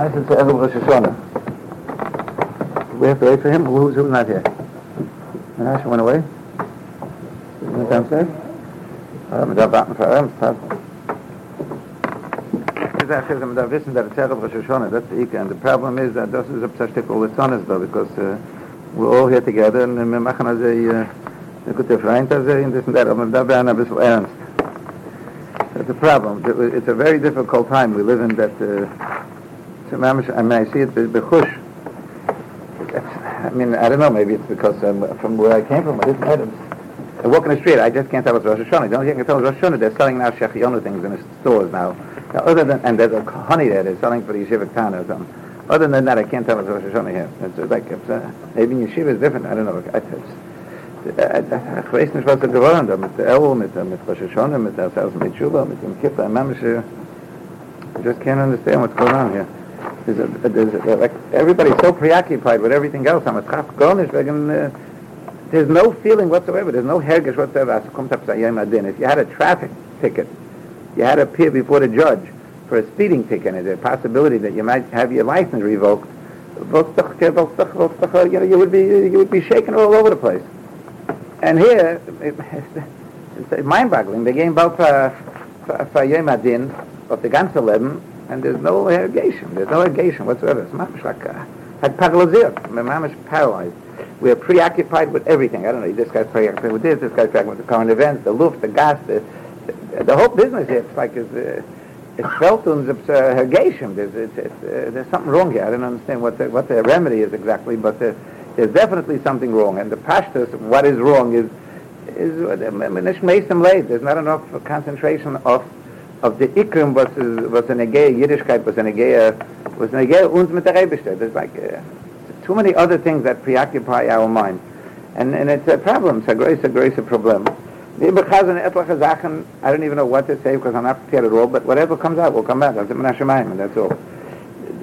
Nice and Erev Rosh Hashanah. We have to wait for him? Who's, who's not here? Menashe went away? He went downstairs? Uh, mit der Warten für Ernst hat. Is that says I'm wissen that it's Erev Rosh Hashanah, that's the Ika, and the problem is that this is a psashtik all the sun is though, because uh, we're all here together, and machen also a, a gute Freund also, and this and that, aber da werden ein bisschen ernst. That's a problem. It's a very difficult time we live in that, uh, so I mean, I see it bechush. I mean, I don't know, maybe it's because um, from where I came from, I didn't know I walk in the street, I just can't tell it's Rosh Hashanah. The only thing I can tell is Rosh Hashanah, they're selling now Shechionu things in the stores now. now. Other than, and there's a honey there, they're selling for the Yeshiva Tana or something. Other than that, I can't tell it's Rosh Hashanah here. It's like, it's, uh, maybe Yeshiva is different, I don't know. It's, weiß nicht, was er geworden da, mit El, mit, mit Rosh Hashanah, mit der mit Shuba, mit dem Kippur, I just can't understand what's going on here. There's a, there's a, like, everybody's so preoccupied with everything else. I'm a traf gornish, wegen, uh, there's no feeling whatsoever. There's no hergish whatsoever. If you had a traffic ticket, you had to appear before the judge for a speeding ticket, and there's a possibility that you might have your license revoked. You know, you would be you would be shaken all over the place. And here, it's mind-boggling. They gave both for Yom Adin of the ganze Leben, and there's no irrigation. There's no irrigation whatsoever. It's mamish like uh, like paralyzed. Mamish paralyzed. We're preoccupied with everything. I don't know. This guy's preoccupied with this. This guy's preoccupied with the current events, the luft, the gas, the the, the whole business. Here, it's like it's. Uh, it's felt uns it's uh, hergation. There's, it's, it's, uh, there's something wrong here. I don't understand what the, what the remedy is exactly, but the, there's definitely something wrong. And the pashtus, what is wrong is is meistem. There's not enough concentration of of the ikrim was was an egea Yiddishkeit was an egea was an egea uns mit der Rebeste. There's like uh, too many other things that preoccupy our mind, and and it's a problem. It's a great a great problem. I don't even know what to say because I'm not prepared at all, but whatever comes out will come out. That's and that's all.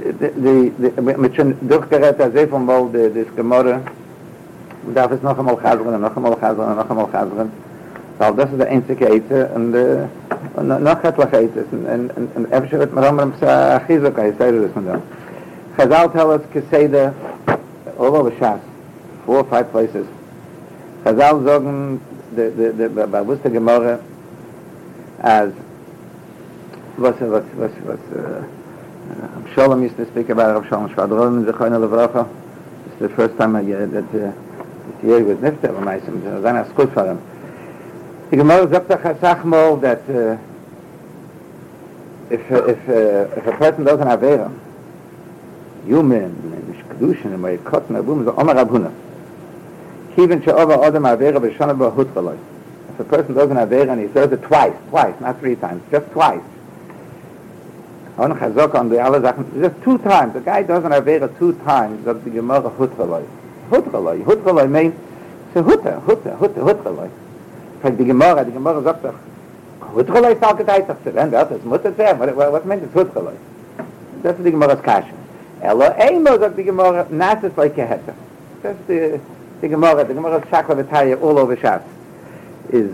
The, the, mit schon durchgerät, sehr von wohl, das Gemorre, darf es noch einmal chasren, noch einmal chasren, noch einmal chasren, weil das ist der einzige Eite, und, noch etwas Eite, und, und, öfter wird man auch mal ein Chizuk, ich sage das von da. Chazal tell us, Keseda, all over Shas, four or five places. Chazal sagen, bei Wuster Gemorre, as, was, was, was, was, uh, Rav Shalom used to speak about Rav Shalom Shvadron, Zechoyna Levracha. It's the first time I, uh, that uh, this year was Nifter, but my son, was a school for him. The Gemara sagt doch Sachmol that uh, if, if, uh, if a person doesn't have Avera, human, Mish Kedushin, and Mayit Kotten, Abum, is Omer Abuna. Even She'ova Odom Avera B'Shana B'Hutraloi. If a person doesn't have Avera and he says it twice, twice, not three times, just twice, on Chazok on the other Sachen, just two times. The guy doesn't have Avera two times, that the Gemara. Hutraloi. Hutraloi means, it's a Hutra, Hutra, Hutra, Hutraloi. Fragt die Gemara, die Gemara sagt doch, Hutraloi ist auch geteilt, doch werden, das ist Mutter werden. Was meint das Hutraloi? Das ist die Gemara's Kasche. Elo Eimo sagt die Gemara, Nas ist a Heta. Das ist die, die Gemara, die Gemara's Shakla Vitalia all over Shas. Is,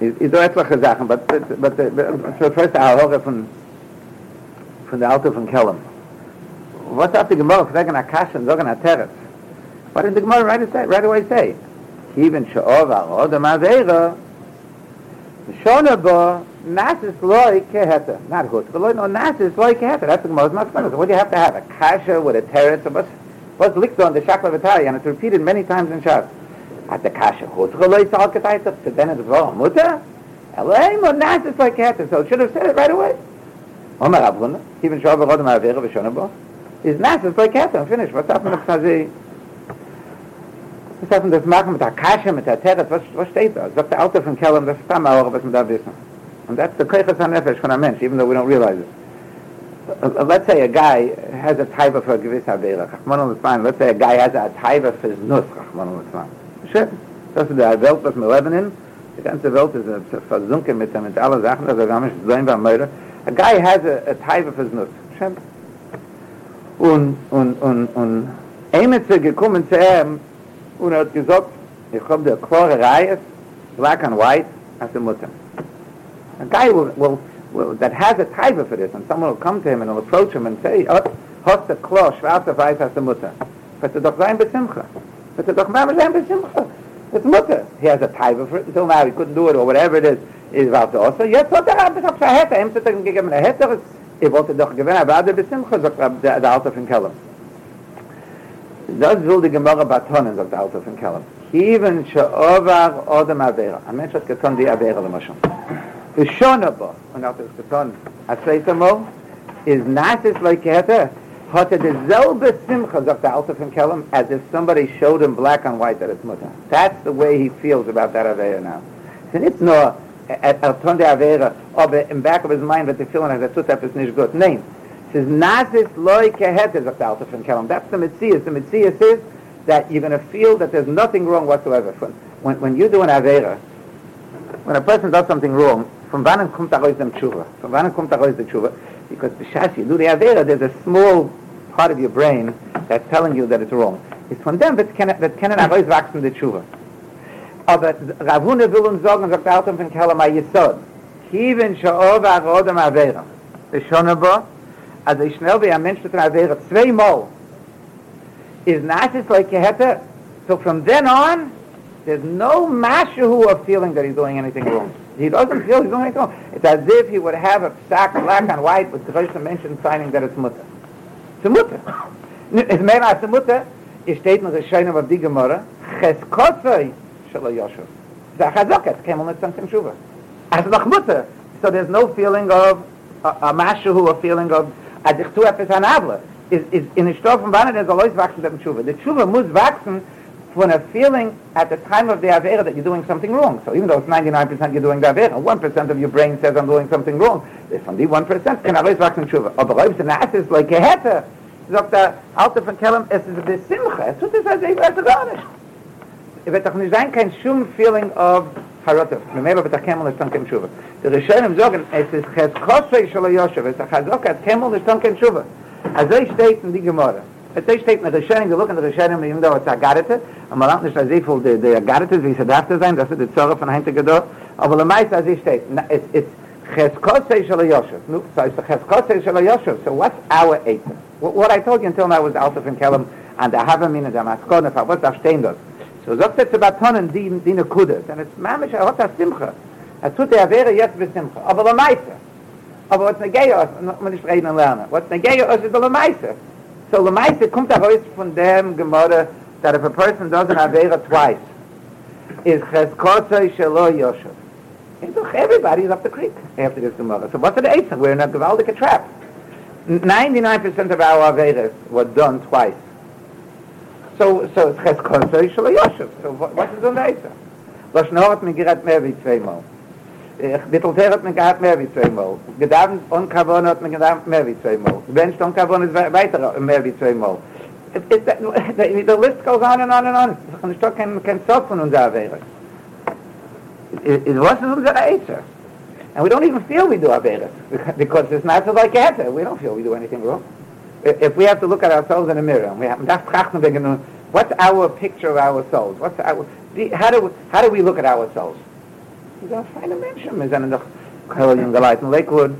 is, is there etliche Sachen, but, but, but, but, so first I'll hold from, von der Auto von Kellem. Was hat die Gemara fragen Akasha und sagen Ateres? What did the Gemara right away say? Even She'ova Odom Aveira Shona Bo Nasis Loi Keheta. Not Hut, but no, Nasis Loi Keheta. That's the not So what do you have to have? A Kasha with a Teretz? What's, what's licked on the Shakla V'tari? And it's repeated many times in Shas. At the Kasha Hut Loi Sal Ketaita. So then it's V'o Muta? Elohim or Nasis Loi Keheta. So it should have said it right away. Omer Abuna, even Shav Rodem Avera V'Shonabo, is Nasis like Keter, finish. What's to Psazi? Was happened das machen mit der Kasche, mit der Terret, was, was steht da? Sagt der Autor von Kellem, das ist auch, was wir da wissen. And that's the Keiches HaNefesh von einem Mensch, even though we don't realize it. Let's say a guy has a taiva for a gewiss Avera, Rachman al let's say a guy has a taiva for his nus, Rachman al Shit. Das ist der Welt, was wir leben in. Die ganze Welt ist versunken mit, mit allen Sachen, also wir haben nicht so ein Mörder. A guy has a, a taiva for his nus. Shem. Und, und, und, und, Eimetze gekommen zu ihm, und er hat gesagt, ich komme der klare Reihe, black and white, as the Mutter. A guy will, will, well, that has a type for this, and someone will come to him and will approach him and say, oh, hast du klar, schwarze Weiß hast du Mutter. Wird er doch sein besimcha. Wird er doch mal sein besimcha. It's Mutter. He has a type for it. Until now he couldn't do it, or whatever it is, is about to also. Jetzt hat er ein bisschen verhette. Ihm hat er gegeben eine Hette. Er wollte doch gewinnen, aber er besimcha, sagt der, der Alter von Kellem. Das will die Gemorre batonen, sagt der Alter von Kellem. Kiven she'ovar odem avera. A mensch hat getan die avera, lemaschon. Vishona bo, und hat es getan, a zweiter Mal, is nasis loikete, hat er derselbe simcha, sagt der Alter von Kellem, as if somebody showed him black on white that it's mutter. That's the way he feels about that avera now. It's nicht nur, er ton die avera, aber im back of his mind wird feeling, as er tut etwas nicht gut. Nein. Es ist nasis loikete, sagt der Alter von Kellem. That's the mitzias. The mitzias is, that you're going to feel that there's nothing wrong whatsoever. When, when you do an Avera, when a person does something wrong, from wann kommt er aus dem Tshuva? From wann kommt er aus dem Tshuva? Because b'shas you do the Avera, there's a small part of your brain that's telling you that it's wrong. It's von dem, that können, that können herauswachsen die Tshuva. Aber Ravune will uns sagen, sagt Alton von Kellam Yisod, Kiven sha'ov ha'rodem Avera. B'shona bo, also ich schnell wie ein Mensch ein Avera zweimal, is nasis like keheta. So from then on, there's no mashahu of feeling that he's doing anything wrong. He doesn't feel he's doing anything wrong. It's as if he would have a sack black on white with the first mention signing that it's mutter. It's a mutter. It's mehr als a mutter. Es steht noch a Scheinem of die Gemara. Cheskosoi shalo Yoshev. It's a chazoket. Shuva. As noch mutter. So there's no feeling of a, a mashahu, a feeling of as ich tu etwas an Avla. is is in a stoff von wann der soll euch wachsen beim Tshuva. The Tshuva muss wachsen von a feeling at the time of the Avera that you're doing something wrong. So even though it's 99% you're doing the Avera, 1% of your brain says I'm doing something wrong. If the 1% kann er euch wachsen Tshuva. Aber ob es eine ist, like a hätte, sagt der Alte von Kellam, es ist ein Besimcha. Es tut es als ich weiß gar nicht. Es wird doch nicht sein, kein Schum feeling of Harotav. Remember, but the camel is Tonken Tshuva. The Rishonim sagen, es ist Cheskosei Shalo Yoshev. Es ist a Chazok, camel is Tonken Tshuva. Also ich steht in die Gemara. Es ist steht mit der Schein, wir look in der Schein, even though it's a garete, und man lernt nicht, als ich wohl der garete, wie es darf zu sein, das ist die Zorre von Heinze Gedor, aber der Meister, als ich steht, it's, it's Cheskosei Shal Yoshev. So it's the Cheskosei Shal Yoshev. So what's our Eitan? What, what I told you until now was Alta from Kellam, and the Havamin and the Maskon, what's our stehen dort? So sagt er zu Batonen, die, die ne Kudes, and it's mamish, er hat das Simcha. Er tut er wäre jetzt bis Simcha. Aber der Meister, aber was eine Gehe ist, und man nicht reden und lernen. Was eine Gehe ist, ist der Lemaise. So Lemaise kommt auch aus von dem Gemorre, that if a person doesn't have Avera twice, is Cheskotze Shelo Yoshev. And so everybody is up the creek after this Gemorre. So what's the Eitzah? We're in a Gewaldige trap. 99% of our Averas were done twice. So, so it's Cheskotze Shelo Yoshev. So what, what is the Eitzah? Lashno hat mir gerät mehr wie zweimal. ich bitte sehr hat mir gehabt mehr wie zweimal. Gedanken und karbon hat mir gedacht mehr wie zweimal. Wenn schon karbon ist weiter mehr wie zweimal. It that the list goes on and on and on ich kann kein kein stop von uns da wäre it, was unser answer and we don't even feel we do our better because it's not so like that we don't feel we do anything wrong if we have to look at ourselves in a mirror we have das trachten wir what's our picture of ourselves what's our how do how do we look at ourselves Sie sind feine Menschen. Wir sind doch keine jungen Leute in Lakewood.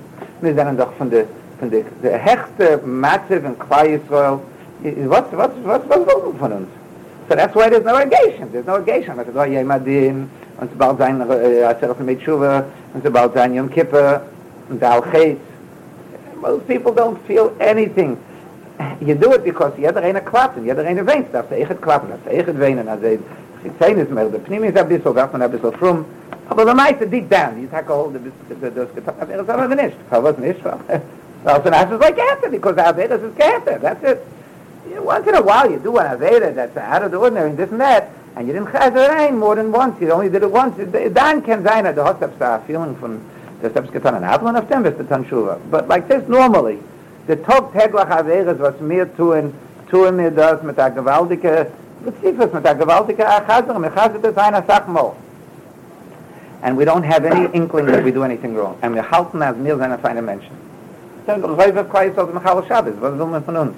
Wir sind doch von der von der der höchste massive and quiet soil. Was was was was wollen von uns? So that's why there's no irrigation. There's no irrigation. But oh yeah, Madin und bald sein äh selber mit Schuwe und bald sein Yom Kippur und Al Khayt. Most people don't feel anything. You do it because the other eine klappt, the other eine weint, das echt klappt, das echt weinen, also ich sehen es mehr, der Pnimi ist ein bisschen, gab man ein bisschen frum, Aber der meiste deep down, you take a hold of this, this, this, aber es aber nicht. Aber was nicht, weil, well, so that's like Gata, because Aveda is Gata, that's it. You once in a while you do an Aveda that's out of the ordinary, and this and that, and you didn't chazer ein more than once, you only did it once, dann kann sein, du hast a feeling von, das hab's getan, an Avlon auf dem, bist du dann Schuva. But like this, normally, the Tog Teglach Averes, was mir tun, tun mir das mit der gewaltige, mit der gewaltige Achazer, mit Chazer des einer Sachmal. and we don't have any inkling that we do anything wrong. And we halten as mir seine feine Menschen. Reiv of Kreis of Michal Shabbos, was will man von uns?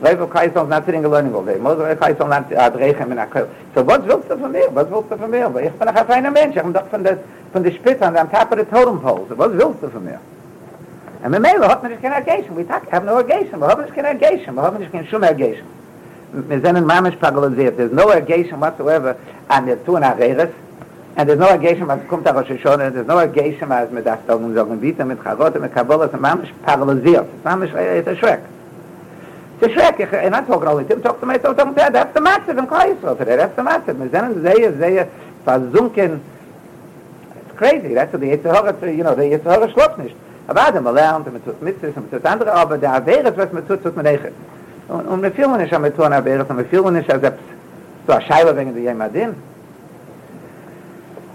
Reiv of Kreis of not sitting learning all day. Most of Kreis of not adrechem in Akel. So, what willst du von mir? Was willst du von mir? Ich bin ein feiner Mensch. Ich bin doch von der, von der Spitze an der Top of the Totem Pole. So, was willst du von mir? Und mit Meile hat man nicht keine Ergation. Wir tag haben no Ergation. Wir haben nicht keine Ergation. Wir haben nicht keine Schum Ergation. Wir sind in Mamesh pagalisiert. There's no Ergation whatsoever an der Tuna Reres. And there's no Ergation, was kommt auch schon schon. There's no Ergation, was mit das da und sagen, wie mit Chagot mit Kabbalah ist Mamesh paralysiert. Mamesh ist ein Schreck. Es ist schreck. Ich bin nicht so gerade mit ihm. Ich bin nicht so gerade mit ihm. Das ist der Maxif im Das ist der Maxif. Wir sind sehr, sehr versunken. It's crazy. That's what the Yitzhahara, you know, the Yitzhahara schlopft nicht. Aber man lernt, man tut mitzvahs, man tut andere, aber der Averes, was man tut, tut man nicht. Und, und wir fühlen nicht mit tun Averes, und wir fühlen nicht, als ob so eine Scheibe wegen der Jemadin.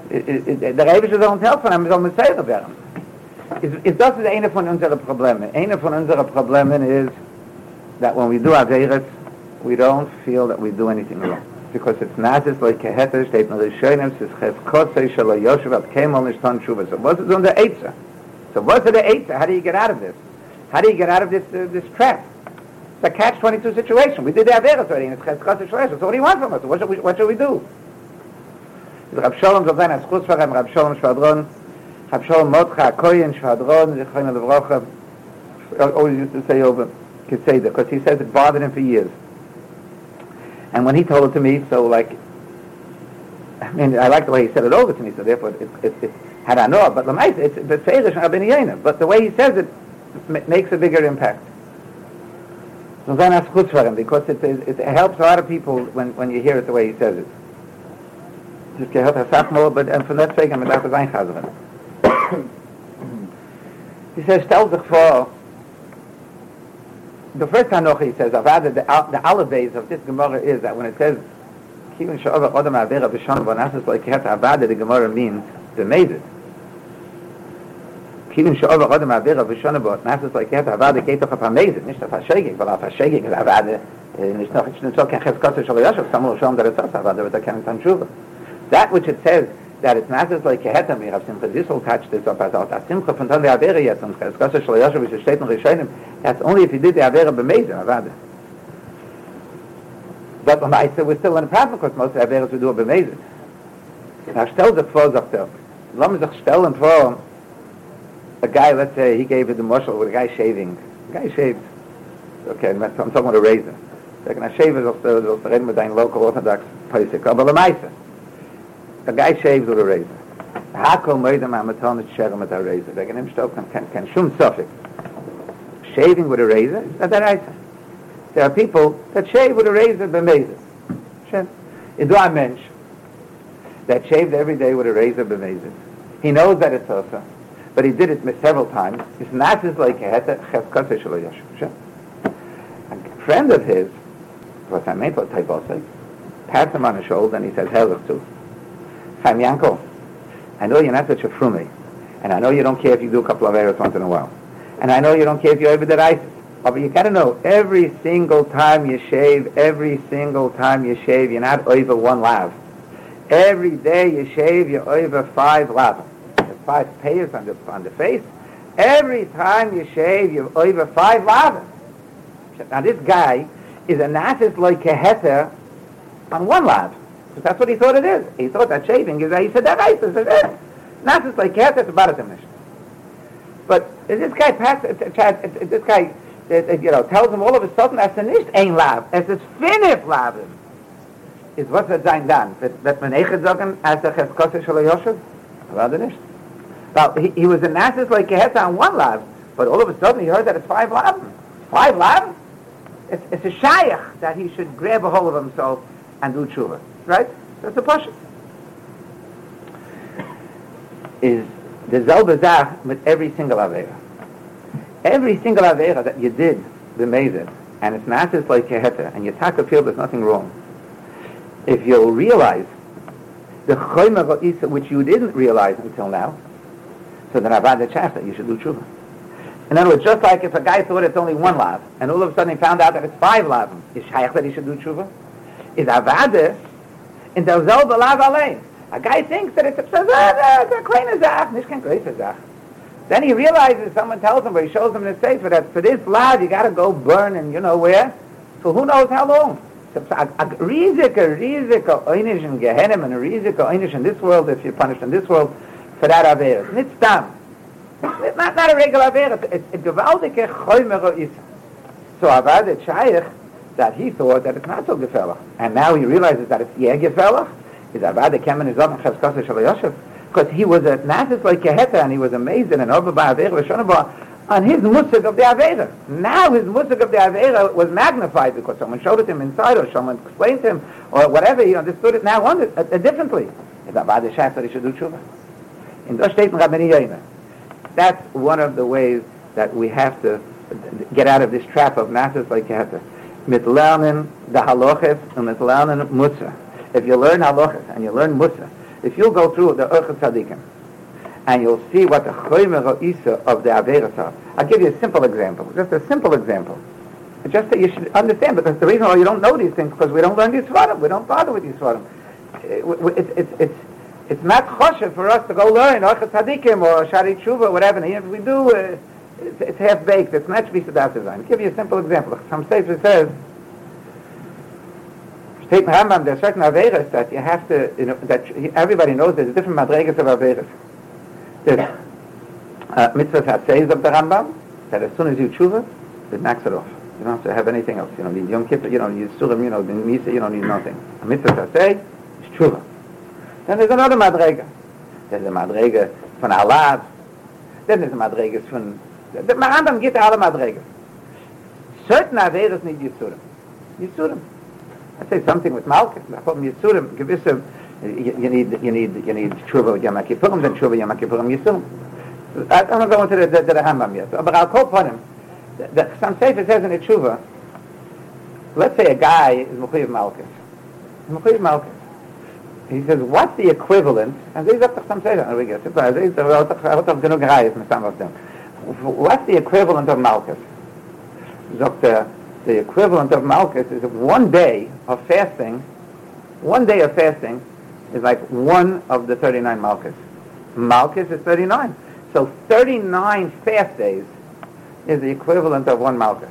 Der Rebische soll uns helfen, aber wir sollen mit selber werden. Ist, ist das ist eine von unseren Problemen. Eine von unseren Problemen ist, that when we do Averes, we don't feel that we do anything wrong. Because it's not just like a heter, steht in the Rishonim, it's cheskosei shalo Yoshev, at kemol nishton shuvah. So what is on the Eitzah? So what's the eight? How do you get out of this? How do you get out of this uh, this trap? It's a catch-22 situation. We did the Averis already, and it's Cheskos So what do you want from us? What should we, what should we do? Rab Sholem soll sein, als Chutzvachem, Rab Sholem Shvadron, Rab Sholem Motcha, Koyen Shvadron, Zichon Levrocha, always used to say over Keseda, because he says it bothered him for years. And when he told it to me, so like, I mean, I like the way he said it over to me, so therefore it, it, it, had I know, but the mice, it's the Feirish Rabbeinu But the way he says it makes a bigger impact. So then that's good for him because it, it, it, helps a lot of people when, when you hear it the way he says it. Just gehört er sagt nur, but and von deswegen man darf es einchasern. He says, stell sich vor, the first time he says, Avada, the, the alibase of this Gemara is that when it says, Kivin Sha'ova Odom Avera B'Shon V'Nasis Like Avada, the Gemara means the Mezit. Kilim שאוב אודם מעביר ובשונה בו, נעשת לו יקרת עבדה כתוך הפמזת, nicht auf השגג, weil auf השגג ist עבדה, nicht noch, nicht so kein Cheskotze של Yosef, samu schon der Etzos עבדה, but kein Tanshuva. That which it says, that it's not just like Kehetem, we have Simcha, this will touch this up as out, a Simcha von Ton der Avere jetzt, und Cheskotze של Yosef, which is steht in Rishonim, that's only if you did the Avere b'mezet, עבדה. But when I said we're still in a problem, because most of the Averes we do a b'mezet. Now, stell sich vor, sagt er, lass mich sich stellen vor, a guy, let's say, he gave it the muscle with a guy shaving. A guy shaved. Okay, I'm talking about a razor. So can I shave it off the, off the with a local Orthodox Pesach? But the Maisa. A guy shaves with a razor. Hakol moidem amaton et sherem et a razor. They can him stop, can, can shum suffix. Shaving with a razor, is that right? There are people that shave with a razor b'mezid. Shem. Idu a mensch that shaved every day with a razor b'mezid. He knows that it's also but he did it several times. His not is like a A friend of his, what I meant what Taibosai, pats him on the shoulder and he says, Helach to. Chaim Yanko, I know you're not such a frummy, and I know you don't care if you do a couple of errors once in a while. And I know you don't care if you ever did ISIS. But you gotta know, every single time you shave, every single time you shave, you're not over one lav. Every day you shave, you're over five lav five payers on the, on the face. Every time you shave, you're over five lavas. Now this guy is a nasis like a heter on one lav. Because that's what he thought it is. He thought that shaving is, he said that right, this is it. Nasis like a heter, it's a definition. But this guy passed, this guy, you know, tells him all of a sudden, that's a nicht ein lav, es ist fünf lavim. Is was wird sein dann? Wird man echt sagen, als er Cheskosser Shalom Yoshev? Rather nicht. Well, he, he was a Nasis like Gehetza on one lav, but all of a sudden he heard that it's five lav. Five lav? It's, it's a shayach that he should grab a hold of himself and do tshuva. Right? That's the passion. Is the zelbazah with every single avera. Every single avera that you did, the mezid, and it's Nasis like Gehetza, and you taka feel there's nothing wrong. If you'll realize the choyma which you didn't realize until now, so then Avad the chance that you should do tshuva. In other words, just like if a guy thought it's only one lav, and all of a sudden he found out that it's five lavim, is shaykh that he should do tshuva? Is Avad in der selbe lav allein? A guy thinks that it's a, kleine zach, nicht kein zach. Then he realizes, someone tells him, or he shows him in the sefer, that for this lav you got to go burn and you know where, for who knows how long. A, a riesige, riesige Einish in Gehenim and a riesige Einish in this world, if you're punished in this world, for that Averis. Nicht Stam. not, not a regular Avera. It's a gewaltige er Choymer is. So Avad it Shaykh, that he thought that it's not so gefellach. And now he realizes that it's yeah gefellach. Is Avad the Kemen is up in Cheskasa Shalayoshev. Because he was a Nasis like Keheta and he was amazed and over by Avera Vashonabah on his musik of the Avera. Now his musik of the Avera was magnified because someone showed it him inside or someone explained to him or whatever. He understood it now on it, uh, differently. Is Avad the Shaykh that he should do tshuva? In. That's one of the ways that we have to get out of this trap of Nasis like Keheta. Mit lernen the halachas and mit lernen. If you learn halachas and you learn Musa, if you go through the Urcha Tzadikim, and you'll see what the Choymer Isa of the Averas are. I'll give you a simple example, just a simple example. Just that you should understand, because the reason why you don't know these things, because we don't learn these Svarim, we don't bother with these Svarim. It's, it's, it's, it's not choshev for us to go learn Orcha Tzadikim or Shari Tshuva whatever, and if we do, uh, it's, it's half-baked, it's not Shvisa Das Design. I'll give you a simple example. Some Sefer says, in Rambam, there's certain Averas that you have to, you know, that everybody knows there's different Madregas of Averas. There's uh, Mitzvah Hatzeis of the Rambam, that as soon as you tshuva, it knocks it off. You don't have to have anything else. You don't need Yom Kippur, you don't need Surim, you know, Misa, you don't need nothing. A Mitzvah Hatzei is tshuva. Dann ist er noch another Madrege. Das ist eine Madrege von Allah. Das ist eine Madrege von... Das man anderen geht er alle Madrege. Sollten er wäre es nicht Jezurem. Jezurem. I say something with Malkus. I call him Jezurem. Gewisse... You need, you need, you need Tshuva with Yom HaKippurim, then Tshuva Yom HaKippurim Yisurim. I don't know what to do to him, but I'll call upon him. The Chassam Sefer says in the Tshuva, let's say a guy is Mokhiv Malkus. Mokhiv Malkus. He says, what's the equivalent? And these are some Sefer, and we get it. Of some of them. What's the equivalent of er, the equivalent of Malchus is one day of fasting, one day of fasting is like one of the 39 Malchus. Malchus is 39. So 39 fast days is the equivalent of one Malchus.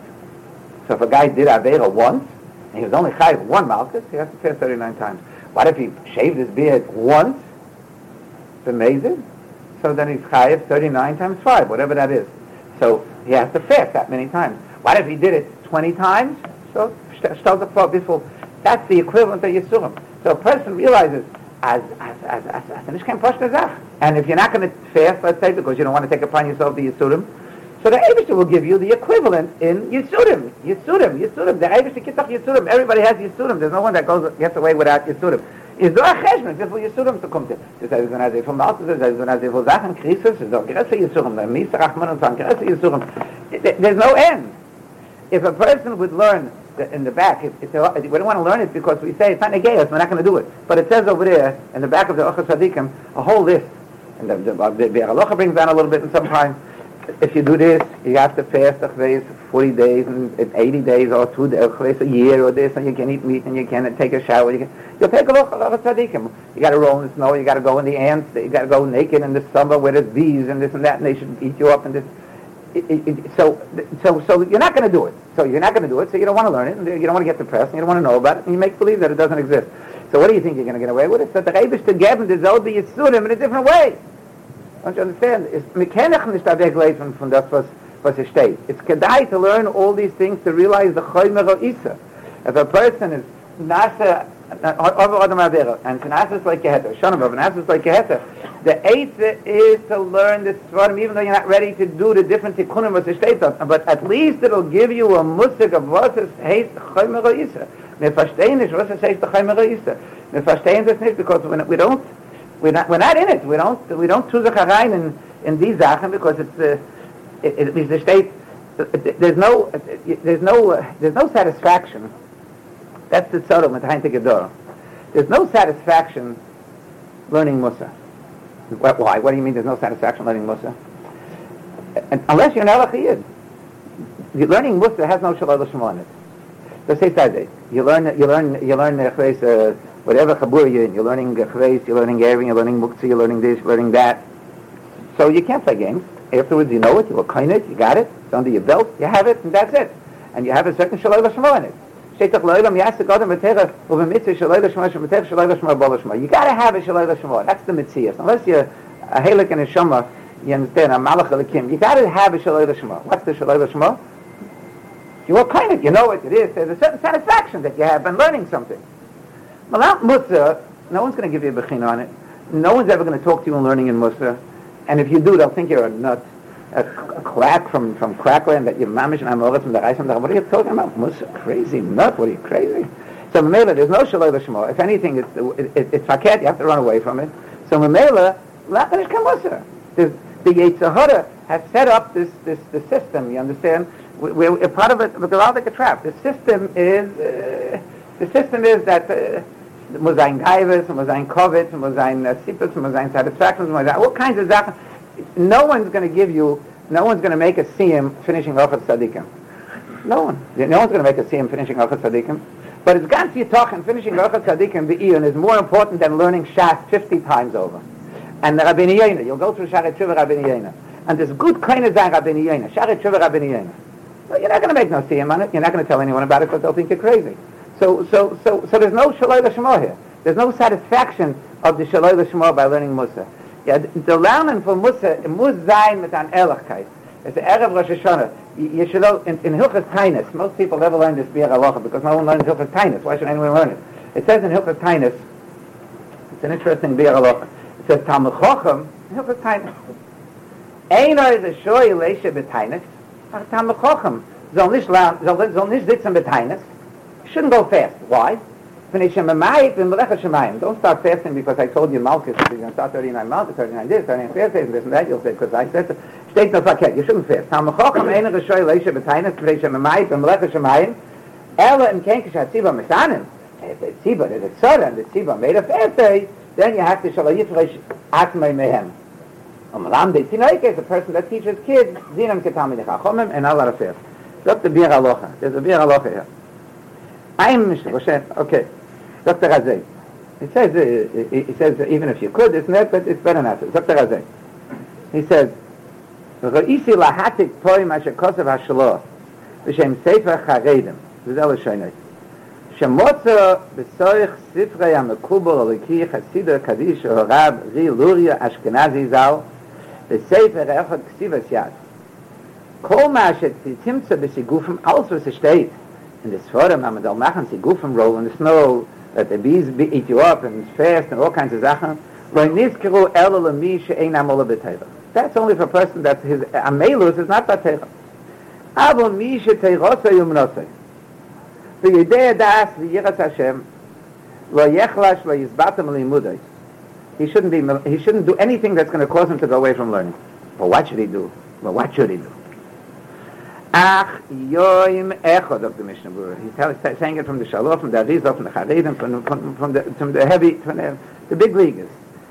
So if a guy did Avera once, and he was only chayiv one Malchus, he has to fast 39 times. What if he shaved his beard once? It's amazing. So then he's chayiv 39 times 5, whatever that is. So he has to fast that many times. What if he did it 20 times? So, vor, before, that's the equivalent of Yisurim. So a person realizes, as, as, as, as, as, And if you're not going to fast, let's say, because you don't want to take upon yourself the Yisurim, so the Eibishter will give you the equivalent in Yisurim. Yisurim, Yisurim. The Eibishter gets up Yisurim. Everybody has Yisurim. There's no one that goes gets away without Yisurim. Is there a cheshman, wie viel Yisurim zu kommt? Das heißt, wenn er sehr viel Maltes ist, wenn er sehr viel Sachen, Christus, ist auch größer Yisurim, der Mieser Rachman und so, größer Yisurim. There's no end. if a person would learn in the back, if, if we don't want to learn it because we say it's not negayos, we're not going to do it. But it says over there in the back of the Ochas Sadikim a whole list, and the, the, the, the brings down a little bit in some time. If you do this, you have to fast a 40 days and 80 days or two days, a year or this, and you can eat meat and you can take a shower. You can, you'll take a look at the tzaddikim. You got to roll in the snow. You got to go in the ants. You got to go naked in the summer where there's bees and this and that, and they should eat you up and this it, it, so, so, so you're not going to do it. So you're not going to do it. So you don't want to learn it, and you don't want to get depressed, and you don't want to know about it, and you make believe that it doesn't exist. So what do you think you're going to get away with? It's that the Rebbe to give him the Yitzurim in a different way. Don't you understand? It's mechanisch nicht abwegleid von, das, was, was es steht. It's kedai to learn all these things to realize the Choymer Isa. If a person is nasa over Adam Avera, and Tanasas like Geheter, Shonam Tanasas like Geheter, the eighth is to learn the Svarim, even though you're not ready to do the different tikkunim was steht but at least it'll give you a musik of what es heißt Chaymer Isa. Wir verstehen nicht, was es heißt Chaymer Isa. Wir verstehen das nicht, because we don't, we're not, we're not in it. We don't, we don't sich herein in, in these Sachen, because it's, uh, it, it, it, the state, there's no, there's no, there's no satisfaction that's the tzara with Heinti Gedor. There's no satisfaction learning Musa. Why? What do you mean there's no satisfaction learning Musa? Unless you're an Elachiyid. Learning Musa has no Shalom Lashma in it. Let's say Saturday. You learn, you learn, you learn uh, whatever Chabur you're in. You're learning Chreis, you're learning Erevin, you're learning Muktzah, you're learning this, you're learning that. So you can't play games. Afterwards you know it, you will kind it, you got it, it's under your belt, you have it, and that's it. And you have a certain Shalom Lashma in it. steht doch leider mir erste Gott mit Terra und mit Mitze soll leider schon mit Terra soll leider schon mal ballen schon. You got to have a leider schon. That's the Mitzias. Unless you a helik and a shama You understand? A malach elikim. You got to have a shaloi l'shma. What's the shaloi l'shma? You are kind of, you know what it is. There's a certain satisfaction that you have been learning something. Malat Musa, no one's going to give you a bechina on it. No one's ever going to talk to you in learning in Musa. And if you do, they'll think you're a nut, a, a quack from, from crackland that you're mamish and amoris from the Reisam. What are you talking about? Musa, crazy nut. What are you crazy? So Mamela, there's no shaloi l'shma. If anything, it's, it, it, it's faket. You have to run away from it. So Mamela, la Musa. The Yetzirah has set up this, this, this system, you understand? We're, we're part of it, all like a trap. The system is, uh, the system is that uh, muss ein Gaivis, muss ein Covid, muss ein Sipus, all kinds of Sachen. No one's going to give you, no one's going to make a siyum finishing off at Tzadikim. No one. No one's going to make a siyum finishing off at Tzadikim. But it's Gans Yitach and finishing Tzadikim, the Iyon, is more important than learning Shas 50 times over. And the Rabbeinu Yena, you'll go through Sharet Tshuva Rabbeinu Yena. And there's good kind of Rabbeinu Yena, Sharet Tshuva Rabbeinu Yena. Well, you're not going to make no siyam on it. You're not going to tell anyone about it because they'll think you're crazy. So, so, so, so there's no shaloi l'shmo here. There's no satisfaction of the shaloi l'shmo by learning Musa. Yeah, the learning for Musa, muss sein mit an Ehrlichkeit. It's the Erev Rosh Hashanah. You, should know, in, in Hilchas Tainus, most people never learn this Biur Halacha because no one learns Hilchas Tainus. Why should anyone learn it? It says in Hilchas Tainus, it's an interesting Biur Halacha. It says, Talmud Chochem, Hilchas Tainus. Einer is a shoy leisha b'tainus, ach Talmud Chochem. Soll nicht, soll, soll nicht sitzen b'tainus. Shouldn't go fast. Why? Don't start fasting because I told you Malchus, you're going to start 39 Malchus, 39 this, 39 fast, this and that, you'll say, because I said. Steht no verkehrt, you shouldn't fast. Talmud Chochem einer is shoy leisha b'tainus, p'nei shemayit, b'melech shemayim, Ella in Kenkish HaTziba Mesanim, if the Tziba, if it's Tzara, and the Tziba made a fast day, then you have to shalom yifresh atmei mehem. Amalam de Tinoike is a person that teaches kids, zinam ketamid chachomim, and Allah Rafir. Dr. Bir Aloha. There's a Bir here. I'm Mr. Roshef. Okay. Dr. Razay. He says, uh, he says, uh, even if you could, it's not, but it's better not to. Dr. Razay. He says, ראיסי להעתיק פוים אשר כוסף השלוח בשם ספר חרדים, וזה לא שוינוי. שמוצא בסורך ספרי המקובל הליקי חסידו קדיש או רב רי לוריה אשכנזי ז"ל בספר אחד כסיבס יד. כל מה שתמצא בסיגופם, was steht in this forum, man soll machen Sigufem roll in the snow, that the bees eat you up and it's fast and all kinds of Sachen, lo nizkiru elo lemi she'ein amola b'teiva. That's only for a person that his amelus is not b'teiva. אבל מי שתירוסו יומנוסו, ויודע דעת ויראת השם, לא יחלש לא יסבתם לימודוי. He shouldn't be, he shouldn't do anything that's going to cause him to go away from learning. Well, what should he do? Well, what should he do? Ach yoim echod of the Mishnah Berurah. He's tell, saying it from the Shalom, from the Arizah, from the Charedim, from, from, from, the, from the heavy, from the, the big leaguers.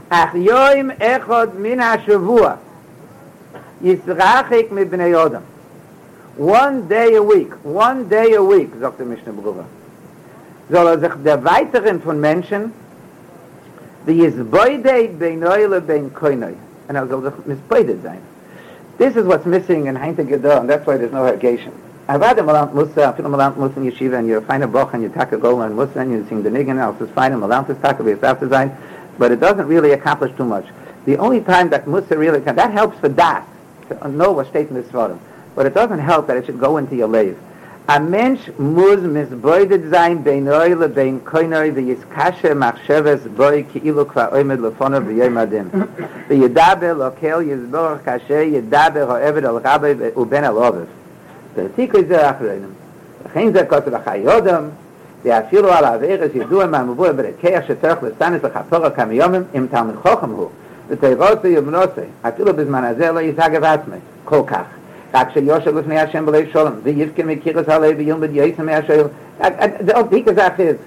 Ach yoim echod min ha-shavua. Yisrachik mi b'nei Odom. One day a week, one day a week, sagt der Mishnah Berurah. Soll er sich der Weiteren von Menschen, die Yisboidei bein Oile Koinoi. Und er soll sich misboideit sein. This is what's missing in Heinta Gedor, and that's why there's no irrigation. Avad Malant Musa, Afilu Malant Musa in Yeshiva, and you're fine a Boch, and you taka Gola and Musa, and you sing the Nigan, else is fine, and Malant is taka, it's after Zayin, but it doesn't really accomplish too much. The only time that Musa really can, that helps for Das, to know what's stated in this photo, but it doesn't help that it should go into your lave. a mentsh muz mes boydet zayn de neule ben koynoy de is kashe machshevs boy ki ilo kva oy med le fon ov yey madem de yedabel o kel yes bor kashe yedabel o ever al gabe u ben al ovs de tik iz a khrein ze kote ve khayodem de afir al veg ze du ma mo boy bre kher yesh tekh le tanes ve khapor ka miyom im tam khokhem hu. De tayrot ze yomnose atilo bizman azel ye tag vatme kol kach. Kach she Yosha lifnei Hashem b'lev sholem. V'yivkin mekiris ha'lev v'yilmid yaisim ha'ashayil. The Altik Azaf is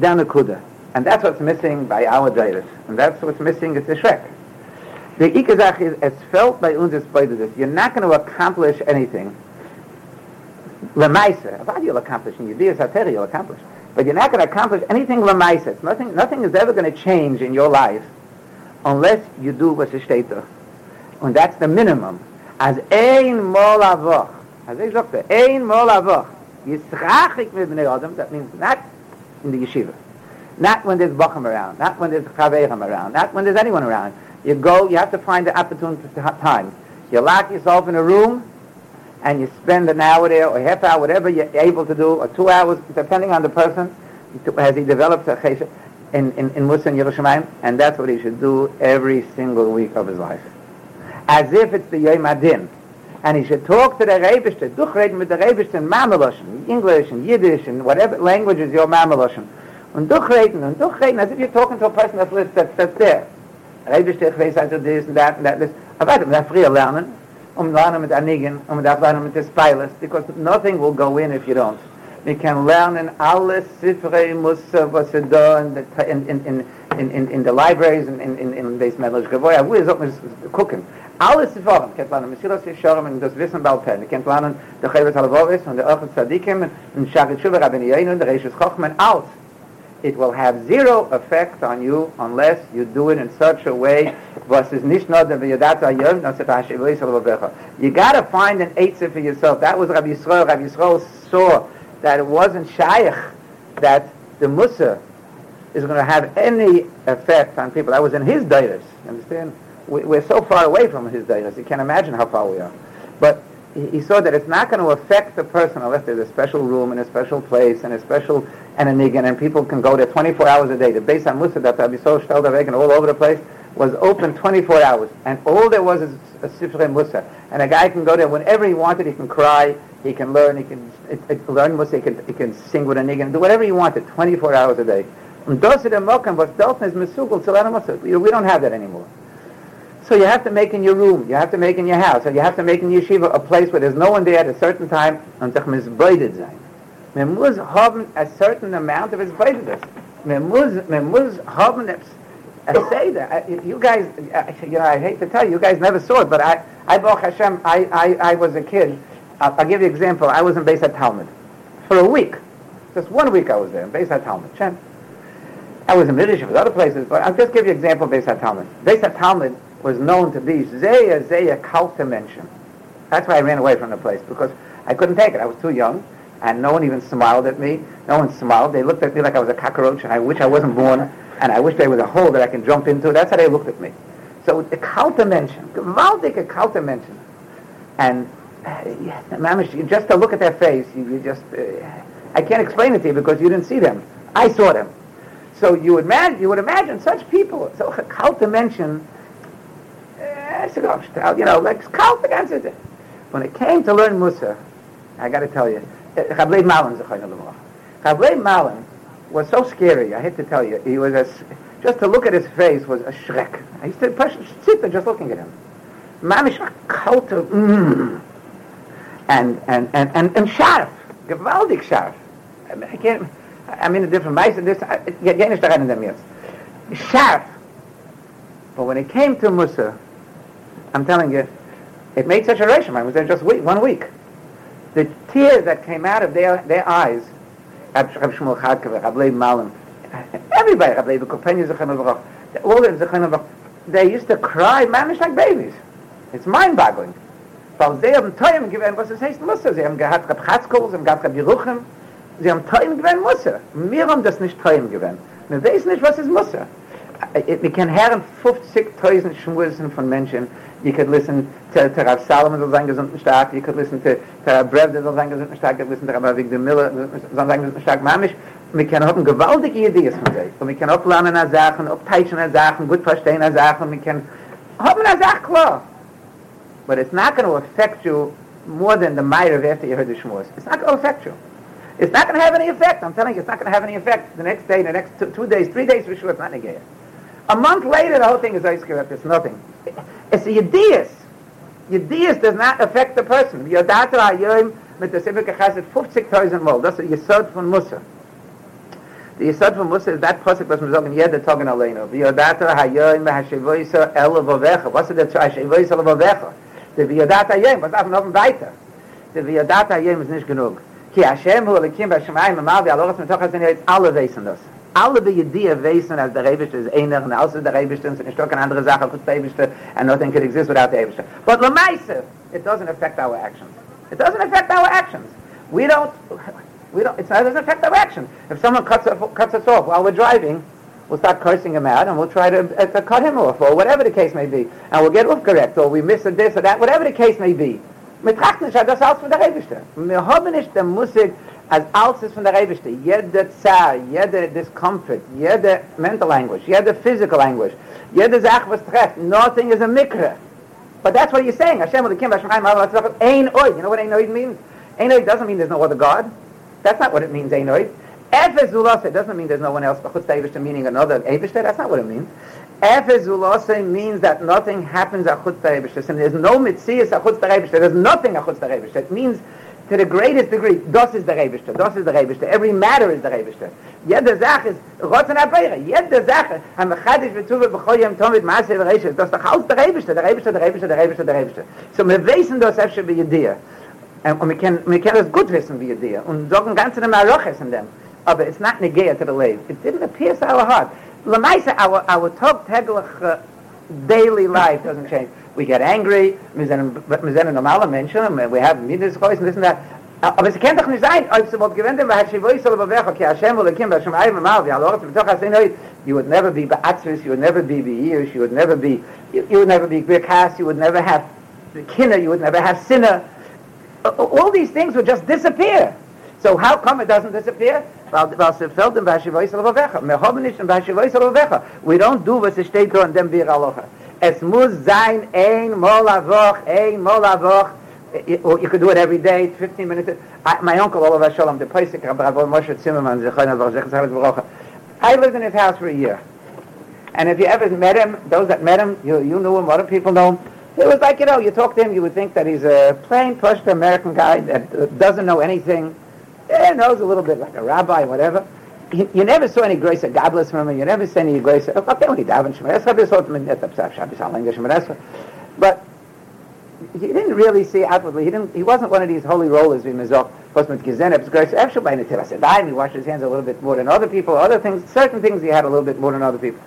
down the Kuda. And that's what's missing by our Jairus. And that's what's missing is the Shrek. The Ikazach is as felt by Unzis Beidusis. You're not going to accomplish anything. Lemaisa. Avad you'll accomplish. In Yudhiyah Sateri you'll accomplish. But you're not going to accomplish anything Lemaisa. Nothing, nothing is ever going to change in your life unless you do what's a And that's the minimum. אז אין מול אבוך, אז איך זוכת, אין מול אבוך, ישרחik mit bnei Adam, that means not in the yeshiva, not when there's Bacham around, not when there's Chaverim around, not when there's anyone around, You go, you have to find the opportunity time. You lock yourself in a room, and you spend an hour there, or half hour, whatever you're able to do, or two hours, depending on the person, as he develops a chesed in, in, in Musa and Yerushalayim, and that's what he should do every single week of his life. As if it's the Yom Adin. And he should talk to the Rebishter, durchreden mit der Rebishter in Mameloshen, English and Yiddish and whatever language is your Mameloshen. Und durchreden und durchreden, as if you're talking to a person that lives, that's, that's there. Rebishter, ich weiß also this and that and that. This. Aber weiter, man darf früher lernen, um lernen mit Anigen, um darf lernen mit des Spilers, because nothing will go in if you don't. We can learn in alle Sifrei Musa, was er da in the, in, in, in, in, in, in the libraries, in, in, in, in Beis Medlish Gavoya, wo ist auch mit gucken. Alle Sifrei, kennt lernen, Mesilas Yeshorim, und das Wissen Baal Pen, kennt lernen, der Chavis Halavovis, und der Ochet Tzadikim, und Shachit Shuva Rabbeinu Yeinu, und der Reishis Chochman, out. it will have zero effect on you unless you do it in such a way was is nicht nur der Yadata Yom, no set Hashem You got to find an eitzah for yourself. That was Rabbi Yisrael. Rabbi Yisrael saw that it wasn't shaykh that the Musa is going to have any effect on people. That was in his dairas. Understand? We, are so far away from his dairas. You can't imagine how far we are. But he saw that it's not going to affect the person unless there's a special room and a special place and a special and a nigan, and people can go there 24 hours a day. The base on Musa that Rabbi Sol Stelderweg all over the place was open 24 hours, and all there was is a Sifrei Musa. And a guy can go there whenever he wanted. He can cry, he can learn, he can it, it, learn Musa, he can, he can sing with a nigan, do whatever he wanted, 24 hours a day. We don't have that anymore. So you have to make in your room, you have to make in your house, or you have to make in yeshiva a place where there's no one there at a certain time, and sich misbeutet sein. Man muss haben a certain amount of his beidedus. Man muss, man muss haben a, a seder. You guys, you know, I hate to tell you, you guys never saw it, but I, I, Hashem, I, I, I was a kid. I'll, I'll give you an example. I was in Beis Talmud for a week. Just one week I was there in Beis Talmud. I was in Middish with other places, but I'll just give you an example of Beis Talmud. Beis Talmud was known to be Zeya Zeya cult dimension. That's why I ran away from the place because I couldn't take it. I was too young, and no one even smiled at me. No one smiled. They looked at me like I was a cockroach, and I wish I wasn't born, and I wish there was a hole that I can jump into. That's how they looked at me. So the cult dimension, gewaltig a cult dimension, and uh, just to look at their face, you, you just, uh, I can't explain it to you because you didn't see them. I saw them. So you would imagine, you would imagine such people. So a cult dimension you know, like cult against it. When it came to learn Musa, I got to tell you, Chablei Malin, Chablei Malin was so scary, I hate to tell you. He was just to look at his face was a shrek. I used to sit there just looking at him. Mamish of, mm, and, and, and, and, and sharp, gewaltig sharp. I, mean, I can't, I'm in a different place, this, I, I, I, sharp. But when it came to Musa, I'm telling you, it made such a ration. I was there just week, one week. The tears that came out of their, their eyes, everybody, all the they used to cry, man, like babies. It's mind-boggling. Weil sie haben Teuem gewähnt, was es heißt Musse. Sie haben gehabt Rab Chatzkol, sie haben gehabt Rab Yeruchem, sie haben Teuem gewähnt Musse. Wir haben das nicht Teuem gewähnt. Wir wissen nicht, was ist Musse. Wir können hören 50.000 Schmusen von Menschen, you could listen to, to Rav Salomon soll sein gesunden stark, you could listen to, to Rav Brevde soll sein gesunden stark, you could listen to Rav Avigdor Miller soll sein gesunden stark, mamisch, wir können haben gewaltige Ideen von sich, und wir können auch lernen an Sachen, auch teitschen an Sachen, gut verstehen an Sachen, wir können haben an Sachen klar. But it's not going to affect you more than the might of after you heard the Shmuz. It's not going to affect you. It's not going to have any effect. I'm telling you, it's not going to have any effect the next day, the next two, two days, three days for sure, it's not negated. A month later, the whole thing is ice cream. It's nothing. It's a Yedias. Yedias does not affect the person. Yodata ha'yoim mit der Sivik Chesed 50,000 Mal. That's a Yesod von Musa. The Yesod von Musa is that pasuk was wir sagen, jeder Tag in Aleinu. Yodata ha'yoim ha'shevoisa el levovecha. Was ist der ha'shevoisa levovecha? Der Yodata ha'yoim, was darf noch weiter? Der Yodata ha'yoim ist nicht genug. Ki Hashem hu alikim ba'shemayim amal v'aloras mitoch ha'zini alle wissen das. alle die Idee wissen, als der Rebischte ist einer, und außer der Rebischte ist nicht eine andere Sache für der Rebischte, and nothing can exist without the Rebischte. But Lamaisa, it doesn't affect our actions. It doesn't affect our actions. We don't, we don't, it doesn't affect our actions. If someone cuts, cuts us off while we're driving, we'll start cursing him out and we'll try to uh, cut him off or whatever the case may be. And we'll get off correct or we miss a this or that, whatever the case may be. Wir trachten nicht, das alles von der Rebischte. Wir haben nicht den Musik, als alles ist von der Rebischte. Jede Zahr, jede Discomfort, jede mental anguish, jede physical anguish, jede Sache, was trefft, nothing is a mikra. But that's what you're saying. Hashem will Kim Hashem Chaim Halav Ein Oid. You know what Ein Oid means? Ein Oid doesn't mean there's no other God. That's not what it means, Ein Oid. Efes Zulase doesn't mean there's no one else but Chutz Eivishter, meaning another Eivishter. That's not what it means. Efes means that nothing happens at Chutz Eivishter. And there's no Mitzias at Chutz Eivishter. There's nothing at Chutz Eivishter. It means to the greatest degree, das is the Rebishter, das is the Rebishter, every matter is the Rebishter. Jede Sache ist, Rotzen Abeire, jede Sache, am Mechadish Vitzuwe Bechoi Yom Tomit Maaseh Vereishes, das ist doch alles der Rebishter, der Rebishter, der Rebishter, der Rebishter, der Rebishter. So wir wissen das öfter wie Judea. Und wir können, wir können es gut wissen wie Judea. Und sagen ganz in dem Aroches in dem. Aber it's not negaya to the lave. It didn't appear to our heart. Lamaisa, our, our talk, tegelach, uh, daily life doesn't change. we get angry, wir sind, wir sind normale Menschen, we have Midas Chois and this and that. Aber es kann doch nicht sein, als du wollt gewinnt, weil Hashem wohl soll bewechen, ki Hashem wohl ekim, Hashem ayim amal, vi alor, betoch hasin you would never be ba'atzvis, you would never be be'irish, you would never be, you, would never be birkas, you would never have kinner, you would never have sinner. All these things would just disappear. So how come it doesn't disappear? We don't do was steht da in dem Biur Halacha. Es muss sein ein Mol a Woch, ein Mol a Woch. Oh, you could do it every day, 15 minutes. I, my uncle, Olav Shalom, the Pesach, Rabbi Moshe Zimmerman, I lived in his house for a year. And if you ever met him, those that met him, you, you knew him, other people know him, it was like, you know, you talk to him, you would think that he's a plain, pushed American guy that doesn't know anything, yeah, knows a little bit like a rabbi, whatever you, you never saw any grace of godless from him. You never saw any grace. Okay, when he davened Shemar this sort of Shabbos English Shemar but he didn't really see outwardly. He didn't. He wasn't one of these holy rollers. We mizok posmet gezenep grace. Actually, by Netilas he washed his hands a little bit more than other people. Other things, certain things, he had a little bit more than other people.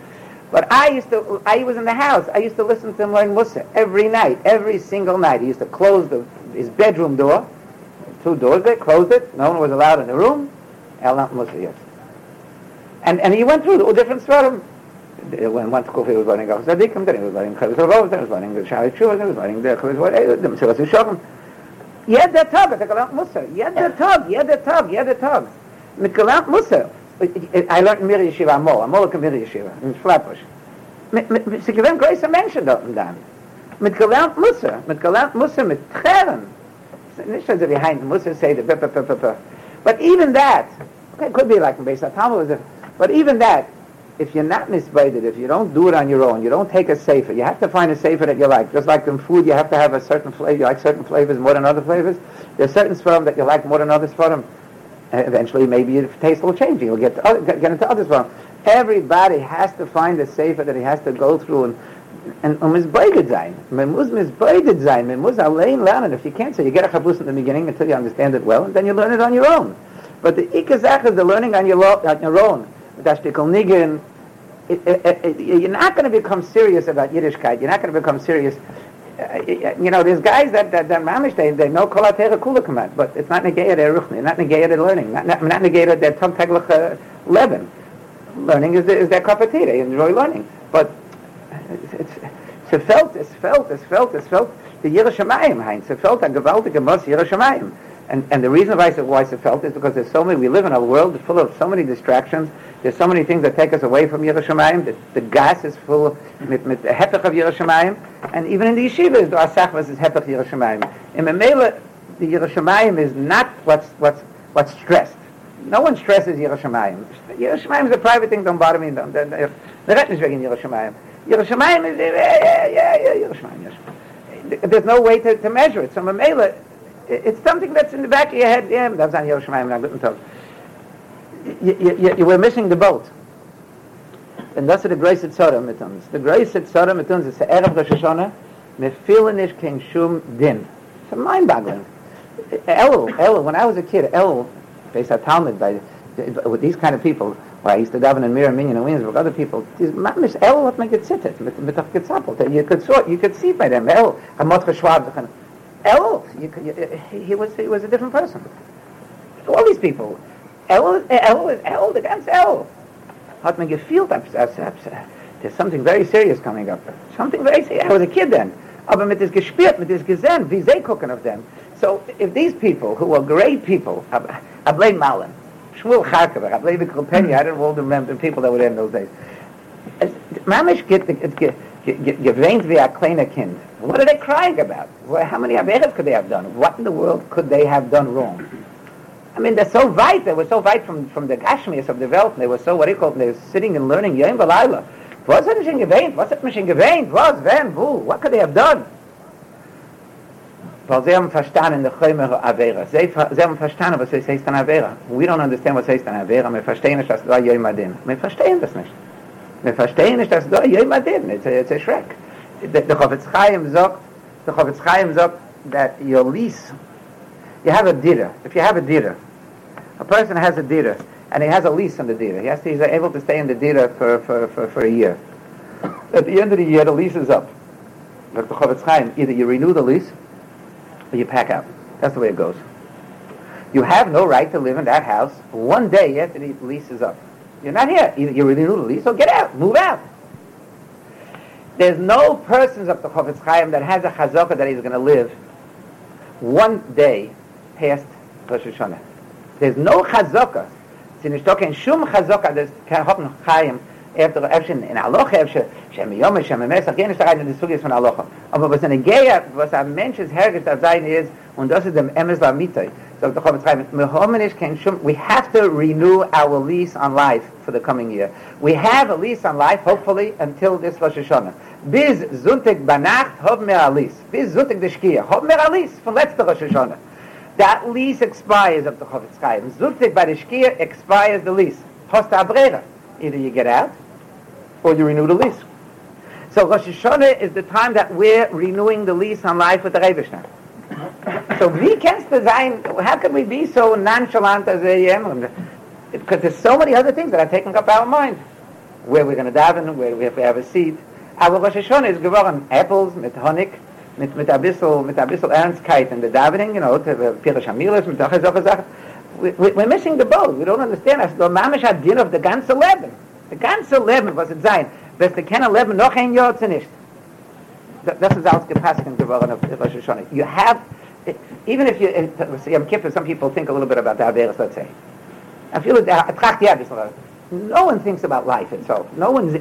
But I used to. I was in the house. I used to listen to him learn Musa every night, every single night. He used to close the, his bedroom door, two doors there, closed it. No one was allowed in the room. El Musa, yes. And, and he went through all different svarim. Uh, when one school was learning Gachas Adikim, then he was learning Chavis Ravov, then he was learning the Shari Tshuva, then he was learning the Chavis eh, the Mesilas Yesharim. Yed der Tag, der Galant Musa. Yed der Tag, yed der Tag, yed der Tag. Mit Galant Musa. I learned in Mir Yeshiva Amol, Amol in Mir Yeshiva, in Flatbush. Sie gewinnen größer Menschen dort und dann. Mit Galant Musa, mit Galant Musa, mit Tränen. Wie Heinz Musa say the But even that, okay, could be like HaTalmud was a But even that, if you're not misguided, if you don't do it on your own, you don't take a safer. You have to find a safer that you like. Just like in food, you have to have a certain flavor. You like certain flavors more than other flavors. There's certain sperm that you like more than other sperm. Eventually, maybe your taste will change. You'll get, other, get into other sperm. Everybody has to find a safer that he has to go through and and um misbeided sein. Man muss misbeided sein. Man muss allein lernen. If you can't say, you get a chabus in the beginning until you understand it well, and then you learn it on your own. But the ikazach is the learning on your, on your own. Dashtikal Niggin, you're not going to become serious about Yiddishkeit. You're not going to become serious. Uh, you know, there's guys that that, that mamish they they know kol kula command, but it's not negated their ruchni, not negated learning, not not, negated their tug teglach uh, levin. Learning is is tea. They enjoy learning, but felt, it's felt, it's felt, it's felt. The Yerushalayim, Heinz, felt a gewaltige Mos Yerushalayim. And, and the reason why, why felt is because there's so many, we live in a world full of so many distractions. There's so many things that take us away from Yerushalayim. The, the gas is full of with, with the hepech of Yerushalayim. And even in the yeshivas, the asachvas is hepech Yerushalayim. In Memela, the Yerushalayim is not what's, what's, what's stressed. No one stresses Yerushalayim. Yerushalayim is a private thing, don't bother me. Don't, is wegen Yerushalayim. Yerushalayim is, yeah, yeah, yeah, Yerushalayim, yes. There's no way to, to measure it. So Memela, it's something that's in the back of your head. Yeah, that's on Yerushalayim, not guten Tag. You, you, you were missing the boat. And that's the grace at Tzara mit uns. The grace at Tzara mit uns is the Erev Rosh Hashanah, me feeling ish kein shum din. It's mind-boggling. El, El, when I was a kid, El, based on Talmud, by, with these kind of people, I used to daven in Minyan, and Williamsburg, other people, these mamish, El, what make it sit it, mit, mit, mit, you could sort, you could see by them, El, Hamot Chashwab, El, you, you, he was he was a different person. All these people, El, El, El, the ganz El. hat man gefühlt, als, als, als, there's something very serious coming up. Something very serious. I was a kid then. Aber mit das gespürt, mit das gesehen, wie sie gucken auf them. So if these people, who are great people, I blame Malin, Shmuel Charkover, I blame Kilpenny, I don't all remember the people that were there in those days. Mamish get, gewähnt wie ein kleiner Kind. What are they crying about? How many Averas could they have done? What in the world could they have done wrong? I mean, they're so weit, they were so weit from, from the Gashmias of the Welt, they were so, what do you call it, they were sitting and learning Yom Balayla. Was it nicht gewähnt? Was hat mich gewähnt? Was? Wen? Wo? What could they have done? Weil sie haben verstanden the Chömer Avera. Sie, sie haben verstanden, was es heißt an Avera. We don't understand was heißt an Avera. Wir verstehen nicht, dass da Yom Adin. Wir verstehen das nicht. Wir verstehen nicht, dass da. It's a, it's a Shrek. The, the Chofetz Chaim sagt, the Chofetz Chaim sagt, that your lease, you have a dira. If you have a dira, a person has a dira, and he has a lease on the dira. He has to, he's able to stay in the dira for, for, for, for a year. At the end of the year, the lease is up. The Chofetz Chaim, either you renew the lease, you pack out. That's the way it goes. You have no right to live in that house one day after the lease is up. You're not here. Either you renew the lease or get out, move out. There's no persons of the Chofetz Chaim that has a chazaka that he's going to live one day past Rosh Hashanah. There's no chazaka. Sie nicht doch kein Schum chazaka, kann hoffen Chaim, after in Aloch Shem Yom Shem in Aloch. Was Emes. So the kein Schum, we have to renew our lease on life for the coming year. We have a lease on life, hopefully, until this Rosh Hashanah. Bis Sonntag bei Nacht haben wir a lease. Bis Shkia haben wir a lease Rosh Hashanah. That lease expires of the Chofetz Chaim. Sonntag by the Shkia expires the lease. Hast du Abrera. Either you get out, or you renew the lease. So Rosh Hashanah is the time that we're renewing the lease on life with the Rebishner. so we can't design, how can we be so nonchalant as I am? Because there's so many other things that are taking up our mind. Where we're going to daven, where we have, we have a seat. Our Rosh Hashanah is geworden apples mit Honig, mit, mit ein mit Ernstkeit the davening, you know, to Pirish Amilas, mit solche. We, we, we're missing the boat. We don't understand. As the Mamish din of the ganze Leben. The ganze Leben, was it sein. Wirst du kennen Leben noch ein Jahr zu nicht. Das ist ausgepasst geworden auf Rosh Hashanah. You have, even if you, see, Yom Kippur, some people think a little bit about the Averis, let's say. I feel it, tracht ja bisschen. No one thinks about life itself. No one's,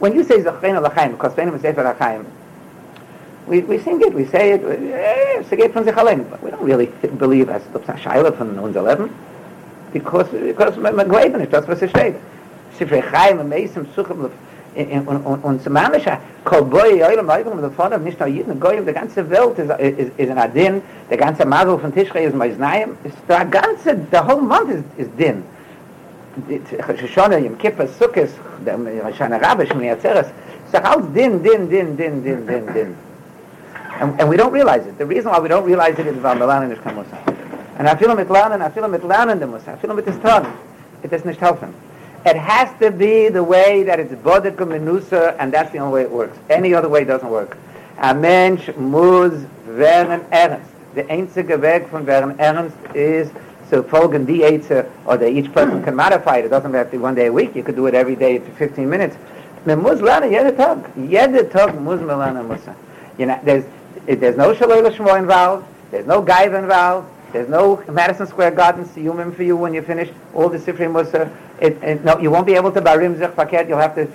when you say Zachrein Lachaim, because Fenim Sefer Lachaim, we, we sing it, we say it, eh, a get from Zechalein, but we don't really believe as the Shaila from unser Leben, because, because man glauben nicht, das was es steht. sie verheim am meisten suchen und und zum manisch kolboy eure mal mit der vater nicht nur jeden goy der ganze welt ist ist in adin der ganze mago von tischreis ist mein nein ist der ganze der whole month ist ist din. Ich schon im kippe sukes der mir schon rab ich mir zerres sag aus din din din din din din din. And and we don't realize it. The reason why we don't realize it is about the learning is come and i feel like learning i feel like learning dem most i feel with it's strong it is not helfen. It has to be the way that it's bodek menusa, and that's the only way it works. Any other way doesn't work. A Mensch muss werden ernst. The einzige Weg von werden ernst is so folgen die Eitze, or that each person can modify it. It doesn't have to be one day a week. You could do it every day for 15 minutes. Man muss lernen, jede Tag. Jede Tag muss man lernen Musa. You know, there's, there's no Shaloi Lashmo involved. There's no Gaiva involved. There's no Madison Square Garden Siyumim for you when you finish all the Sifri Musa. It, it, no, you won't be able to barim zich paket. You'll have to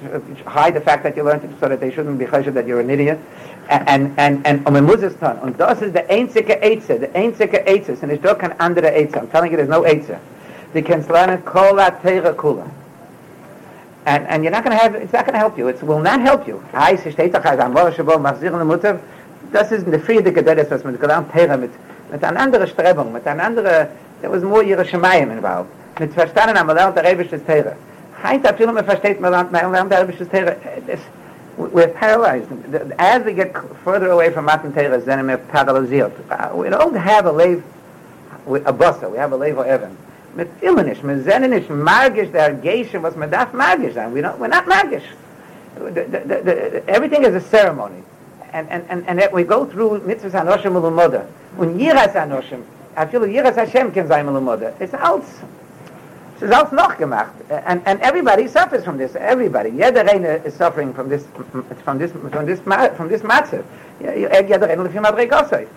hide the fact that you learned it so that they shouldn't be chesed that you're an idiot. And and and um Moses ton. Und das ist der einzige Eitze, der einzige Eitze. Und ich doch kein anderer Eitze. I'm telling you, there's no Eitze. Kannst lernen kol la teira kula. And and you're not going to have. It's not going to help you. It will not help you. Sie steht doch als am Woche shabo machziren Mutter. Das ist eine Friede gededes, was man gelernt teira mit mit einer anderen Strebung, mit einer anderen. There was more ihre Shemayim involved. mit verstanden am lernt der rebische Teire. Heint da viel mehr versteht man lernt man lernt der rebische Teire. We're paralyzed. As we get further away from Matan Teire, then we're paralyzed. We don't have a lave, a buster, we have a lave or Evan. Mit filmen nicht, mit sehnen nicht magisch der Geisha, was man darf magisch sein. We don't, we're not magisch. The, the, the, everything is a ceremony. And, and, and, and we go through mitzvahs anoshim ulumoda. Und yiras anoshim, I feel yiras Hashem can sein ulumoda. It's alles. Es ist alles noch gemacht. And, and everybody suffers from this. Everybody. Jeder eine is suffering from this, from this, from this, from this matzah. Jeder eine lefim adregosai.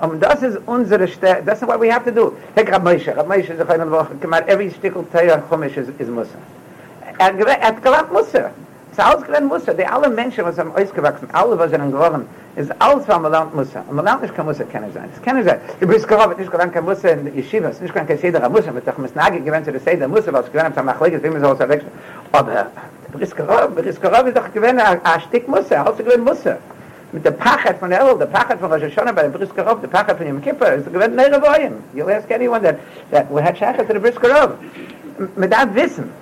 Um, das ist unsere Stärke. That's what we have to do. Take Rab Moshe. Rab is a kind of every stickel teir chumish is, Musa. Er, er hat gelernt Musa. Es ist alles gelernt Musa. Die alle Menschen, was haben ausgewachsen, alle, was sind geworden, ist alles, was man lernt Musa. Und man lernt nicht kein Musa kennen sein. Es kann nicht sein. Du bist gerobbt, nicht gelernt kein Musa in Yeshiva, es ist nicht gelernt kein Seder Musa, mit doch Misnagi gewinnt zu der Seder Musa, was gelernt haben, Machleges, wie man so was wechseln. Aber du bist gerobbt, du bist gerobbt, ist doch gewinnt ein Stück Musa, alles gewinnt Musa. Mit der Pachet von der El, der Pachet von Rosh Hashanah, bei der Brisker Rov, der Pachet von Yom Kippur, ist gewinnt Neire Boyim. You'll ask anyone that, that we had Shachet to the Brisker Rov. Mit that wissen,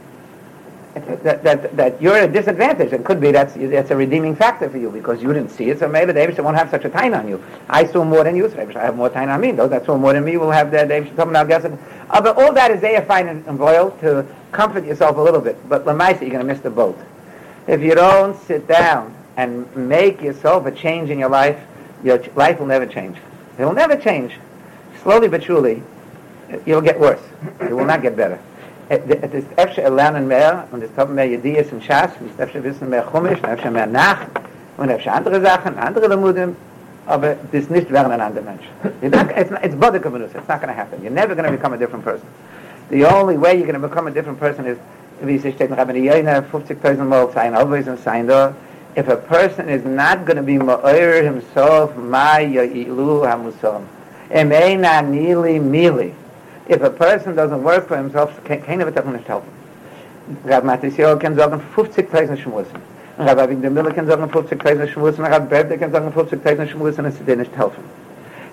that, that, that you're at a disadvantage. It could be that's, that's a redeeming factor for you because you didn't see it, so maybe the won't have such a time on you. I saw more than you, so I have more time on me. Those that saw more than me will have the Abishah talking about guessing. Uh, but all that is there fine and, and boiled to comfort yourself a little bit. But Lamaisa, you're going to miss the boat. If you don't sit down and make yourself a change in your life, your ch- life will never change. It will never change. Slowly but surely, you'll get worse. It will not get better. Es ist öfter lernen mehr und es haben mehr Ideas und Schatz und es ist öfter wissen mehr Chumisch und öfter mehr Nacht und öfter andere Sachen, andere Lemudem aber das nicht werden ein anderer Mensch. It's, it's body community. It's not going to happen. You're never going to become a different person. The only way you're going to become a different person is wie es steht in Rabbi Yoina 50,000 Mal sein always and sein da if a person is not going to be ma'ir himself ma ya'ilu hamusam emeina nili mili if a person doesn't work for himself, keiner wird davon nicht helfen. Rab Matisio kann sagen 50.000 Schmussen. Rab Avigdor Miller kann sagen 50.000 Schmussen. Rab Berde kann sagen 50.000 Schmussen, und sie dir nicht helfen.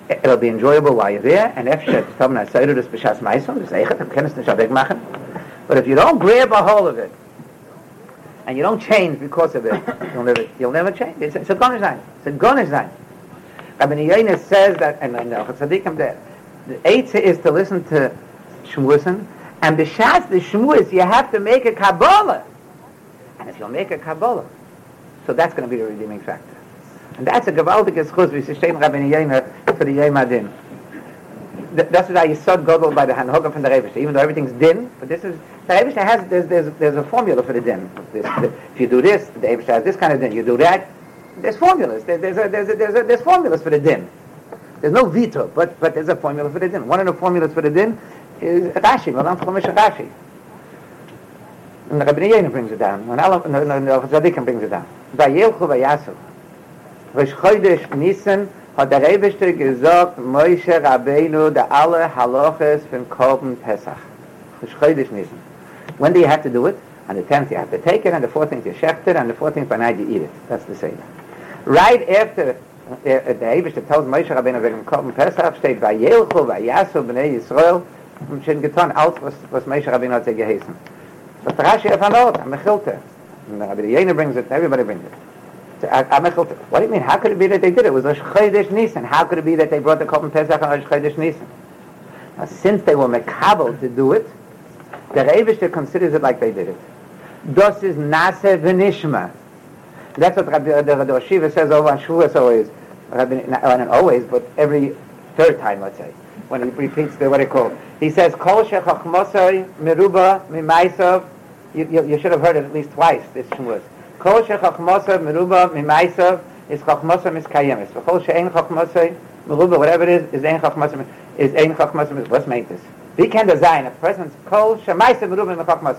It'll be enjoyable while you're there, and if you me, I say to this Bishas Maison, this Eichet, du kannst nicht wegmachen. But if you don't grab a hold of it, and you don't change because of it, you'll never, you'll never change. It's, it's a gonish sign. It's a gonish sign. Rabbi Yonis says that, and I know, Tzadikim there, the eighth is to listen to Shmuisen, and the Shas, the Shmuis, you have to make a Kabbalah. And if you'll make a Kabbalah, so that's going to be the redeeming factor. And that's a gewaltige Schuz, wie sie stehen Rabbi Yemer for the Yom Adin. That's what I saw Godel by the Hanhoga from the Rebbe. Even though everything's din, but this is, the Rebbe has, there's, there's, there's a formula for the din. This, the, if you do this, the Rebbe has this kind of din. You do that, there's formulas. There, there's, a, there's, a, there's, a, there's formulas for the din. There's no veto, but, but there's a formula for the din. One of the formulas for the din is Rashi, Malam Chumash Rashi. And Rabbi Yehuda brings it down. When Allah, no, no, no, Tzadikim brings it down. Vayelchu vayasu. Rosh Chodesh Nisan hat der Rebeste gesagt, Moshe Rabbeinu, der alle Haloches von Korben Pesach. Rosh Chodesh Nisan. When do you have to do it? On the 10th you have to take it, and the 14th you shecht it, and the 14th by night you eat it. That's the same. Right after der Eibischte tells Moshe Rabbeinu wegen Korben Pesach steht, Vayelchu vayasu b'nei Yisrael, und schon getan, alles, was, was Moshe Rabbeinu hat sie geheißen. The Rashi of Hanot, a Mechilta. And Rabbi Yehuda brings it, everybody brings it. So, a, a Mechilta. What do you mean? How could it be that they did it? It was Rosh Chodesh Nisan. How could it be that they brought the Korban Pesach on Rosh Chodesh Nisan? Now, since they were mekabel to do it, the Rebishter considers it like they did it. Das is Nase V'nishma. That's what Rabbi, the, the Shiva says over on Shavuos always. Rabbi, not, always, but every third time, let's say, when he repeats the, what he called. He says, Kol shechachmosoi meruba mimaisov. You, you, you should have heard it at least twice, this Shavuos. Kol shechachmosoi meruba mimaisov is chachmosoi miskayemis. Kol she'en chachmosoi meruba, whatever it is, is ein chachmosoi, is ein chachmosoi, what's made this? Wie kann das sein? A person's kol shmeise mit Ruben mit Chokmas.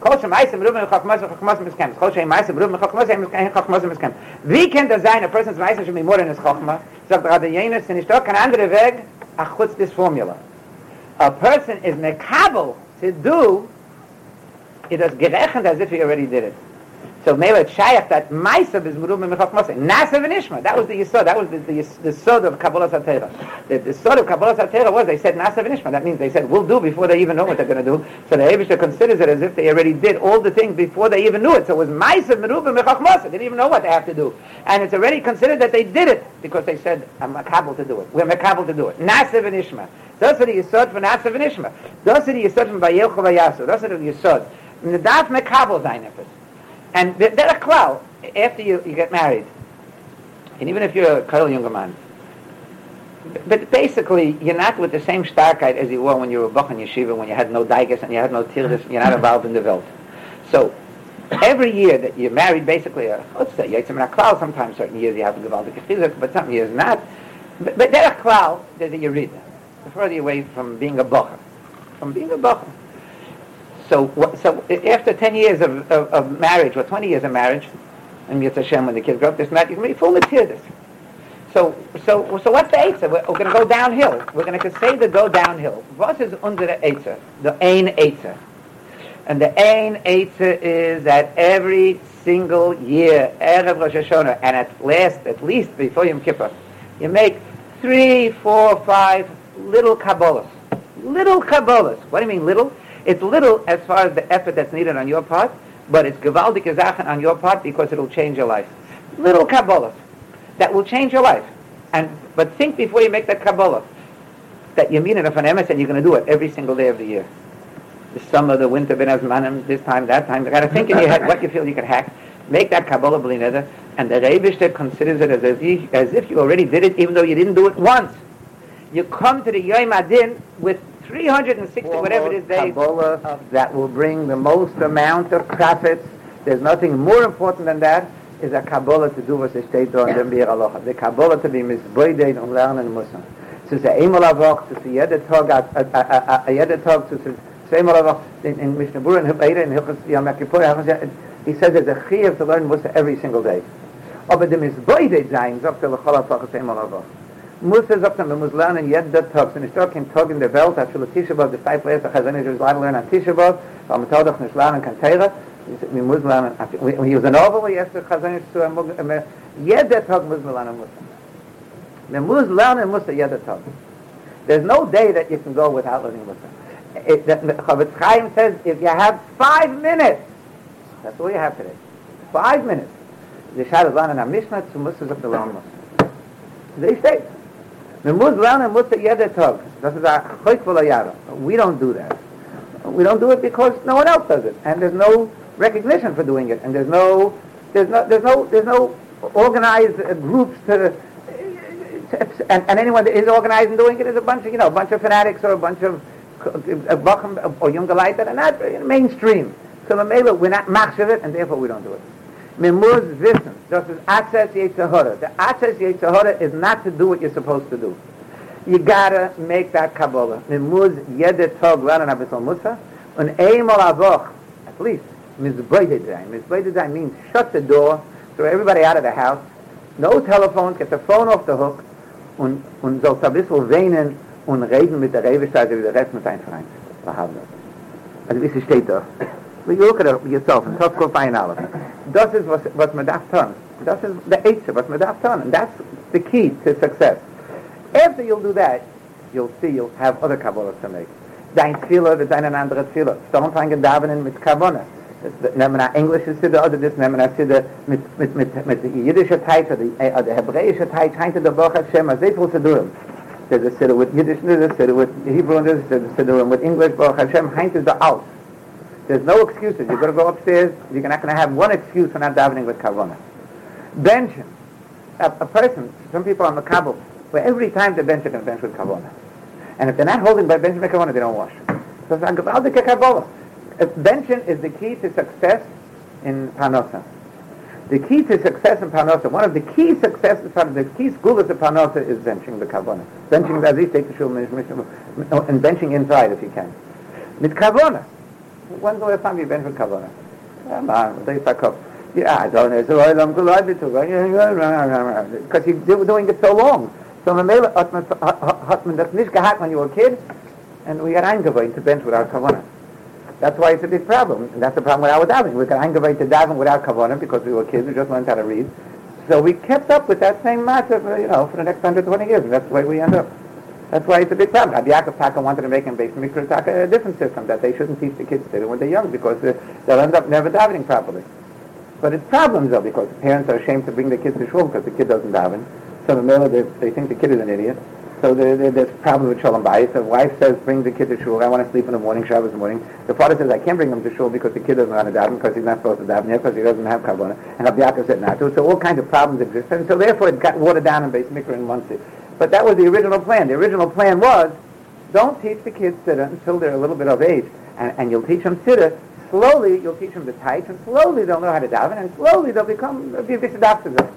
Kol shmeise mit Ruben mit Chokmas, Chokmas mit Skem. Kol shmeise mit Ruben mit Chokmas, Chokmas mit Skem. Wie kann das sein? A person's meise mit Moren ist Chokmas. Sagt gerade jenes, sind ich doch kein anderer Weg, a kurz this formula. A person is mekabel to do, it is gerechnet as if he already did it. So maybe it's that Maisav is Merubim Mechach Moshe. Nasav and Ishma. That was the Yisod. That was the, the, the Yisod of Kabbalah Satera. The, the Yisod of Kabbalah Satera was they said Nasav and Ishma. That means they said we'll do before they even know what they're going to do. So the Abishah considers it as if they already did all the things before they even knew it. So it was Maisav Merubim Mechach Moshe. They didn't even know what they have to do. And it's already considered that they did it because they said I'm Makabel to do it. We're Makabel to do it. Nasav and Ishma. Das ist die Yisod von Nasav and Ishma. Das ist die Yisod von Vayelchu Vayasu. Das ist die Yisod. The darf Makabel sein etwas. And the derech klal, after you, you get married, and even if you're a Kyle younger man, but basically, you're not with the same starkheit as you were when you were Bach in Yeshiva, when you had no Daigas and you had no Tirdas, and you're not involved in the Welt. So, every year that you're married, basically, let's say, Yitzim Klal, sometimes certain years you have the Chizuk, but some years not. But, but there are Klal, there's a Yerida. The further away from being a Bach, from being a Bach. So, so after 10 years of, of, of marriage, or 20 years of marriage, and Yitzhak Hashem, when the kids grow up, this not, you can be full material. So, so, so what's the Eitzah? We're, we're going to go downhill. We're going to say the go downhill. What is under the Eitzah? The Ein Eitzah. And the Ein Eitzah is that every single year, Erev Rosh Hashanah, and at last, at least before Yom Kippur, you make three, four, five little Kabbalahs. Little Kabbalahs. What do you mean little? It's little as far as the effort that's needed on your part, but it's gewaldig Zachen on your part because it'll change your life. Little Kabbalahs that will change your life. And but think before you make that Kabbalah that you mean it of an emes and you're going to do it every single day of the year. The summer, the winter, ben azmanim, this time, that time. You got to think in your head what you feel you can hack. Make that Kabbalah b'lineder, and the Rebishter considers it as if, as if you already did it, even though you didn't do it once. You come to the Yom Adin with 360, Foremost whatever it is, days Kabbalah that will bring the most amount of profits. There's nothing more important than that is a Kabbalah to do was es steht da in dem Bier Aloha. The Kabbalah to be misbeiden und lernen müssen. Es ist einmal a Woche, es ist jeder Tag, a jeder Tag, es ist zweimal a Woche, in Mishnah Bura, in Beide, in Hilchus Yom Kippur, he says there's a chiyah to learn Musa every single day. Aber the misbeide sein, sagt er, lechol a es einmal a Woche. muss er es auch, man muss lernen, jeder Tag, wenn ich doch kein Tag in der Welt, als viele Tischebot, das Zeit verhält, als wenn ich es leider lernen, Tischebot, aber man kann doch nicht lernen, kann Teire, man muss lernen, und hier sind auch, wo ich es zu einem, jeder Tag muss man lernen, muss man. Man muss lernen, muss er jeder Tag. There's no day that you can go without learning with It, that, Chavetz Chaim says, if you have five minutes, that's all you have today. Five minutes. The Shad is learning a Mishnah, so Muslims er have to learn Muslim. Er. They state. We don't do that. We don't do it because no one else does it. And there's no recognition for doing it, and there's no, there's no, there's no, there's no organized uh, groups to, and, and anyone that is organized and doing it is a bunch of, you know, a bunch of fanatics or a bunch of uh, or younger light that are not mainstream. So we're not machshav it, and therefore we don't do it. Mimuz wissen, das ist Atzes Yetzirah. The Atzes Yetzirah is not to do what you're supposed to do. You gotta make that Kabbalah. Mimuz jede Tag lernen a bissl Musa, und einmal a Woche, at least, Mizbeide Zayin. Mizbeide Zayin means shut the door, throw everybody out of the house, no telephones, get the phone off the hook, und, und sollst ein bisschen weinen und reden mit der Rebeseite wie der Rest mit deinem Freund. Also wie sie steht da. You look at it yourself, and tough go find out. Das ist was, was man darf tun. Das ist der Eitze, was man darf tun. And that's the key to success. After you'll do that, you'll see you'll have other Kabbalahs to make. Dein Zieler wird ein anderer Zieler. Don't fangen davenen mit Kabbalah. nehmen wir englische Sitte oder das nehmen wir Sitte mit mit mit mit der jüdische Teil oder hebräische Teil scheint der Woche Schem sehr viel zu tun there's a Sitte with Yiddish there's a Sitte with Hebrew and there's a Sitte with English Baruch Hashem scheint the out there's no excuses you're going to go upstairs you're not going to have one excuse for not davening with Kavana Benching. a, a person some people on the Kabul where every time they bench they're going to bench with Kavana and if they're not holding by bench with Kavana they don't wash so it's Kabbalah uh, benching is the key to success in Panosa. The key to success in Panosa, one of the key successes, the key schools of Panosa is benching the Kavona. Benching the Aziz, take the shul, and benching inside if you can. Mit Kavona. When's the last time you bench ah, with Kavona? Man, they fuck up. Yeah, I don't know. So I don't Because you're doing it so long. So Mamela hat man das nicht gehabt when you were a kid, and we got eingewöhnt to bench without Kavona. That's why it's a big problem. And that's the problem with our davening. We can aggravate to davening without kavanah because we were kids. We just learned how to read. So we kept up with that same matter, you know, for the next 120 years. And that's the way we end up. That's why it's a big problem. Rabbi Yaakov Taka wanted to make him based Mikra Taka a different system, that they shouldn't teach the kids to when they're young because they'll end up never davening properly. But it's problems though because the parents are ashamed to bring the kids to shul because the kid doesn't daven. So the middle they, they think the kid is an idiot. So there, there, there's problems with shalom bayis. The wife says, bring the kid to shul. I want to sleep in the morning, Shabbos morning. The father says, I can't bring him to shul because the kid doesn't want to daven because he's not supposed to daven yet because he doesn't have kavanah. And Rabbi Yaakov said not to. So all kinds of problems exist. And so therefore it got watered down in base mikra in one But that was the original plan. The original plan was, don't teach the kids Siddur until they're a little bit of age, and, and you'll teach them Siddur. Slowly, you'll teach them the tights, and slowly they'll know how to daven, and slowly they'll become be Vissadaftas.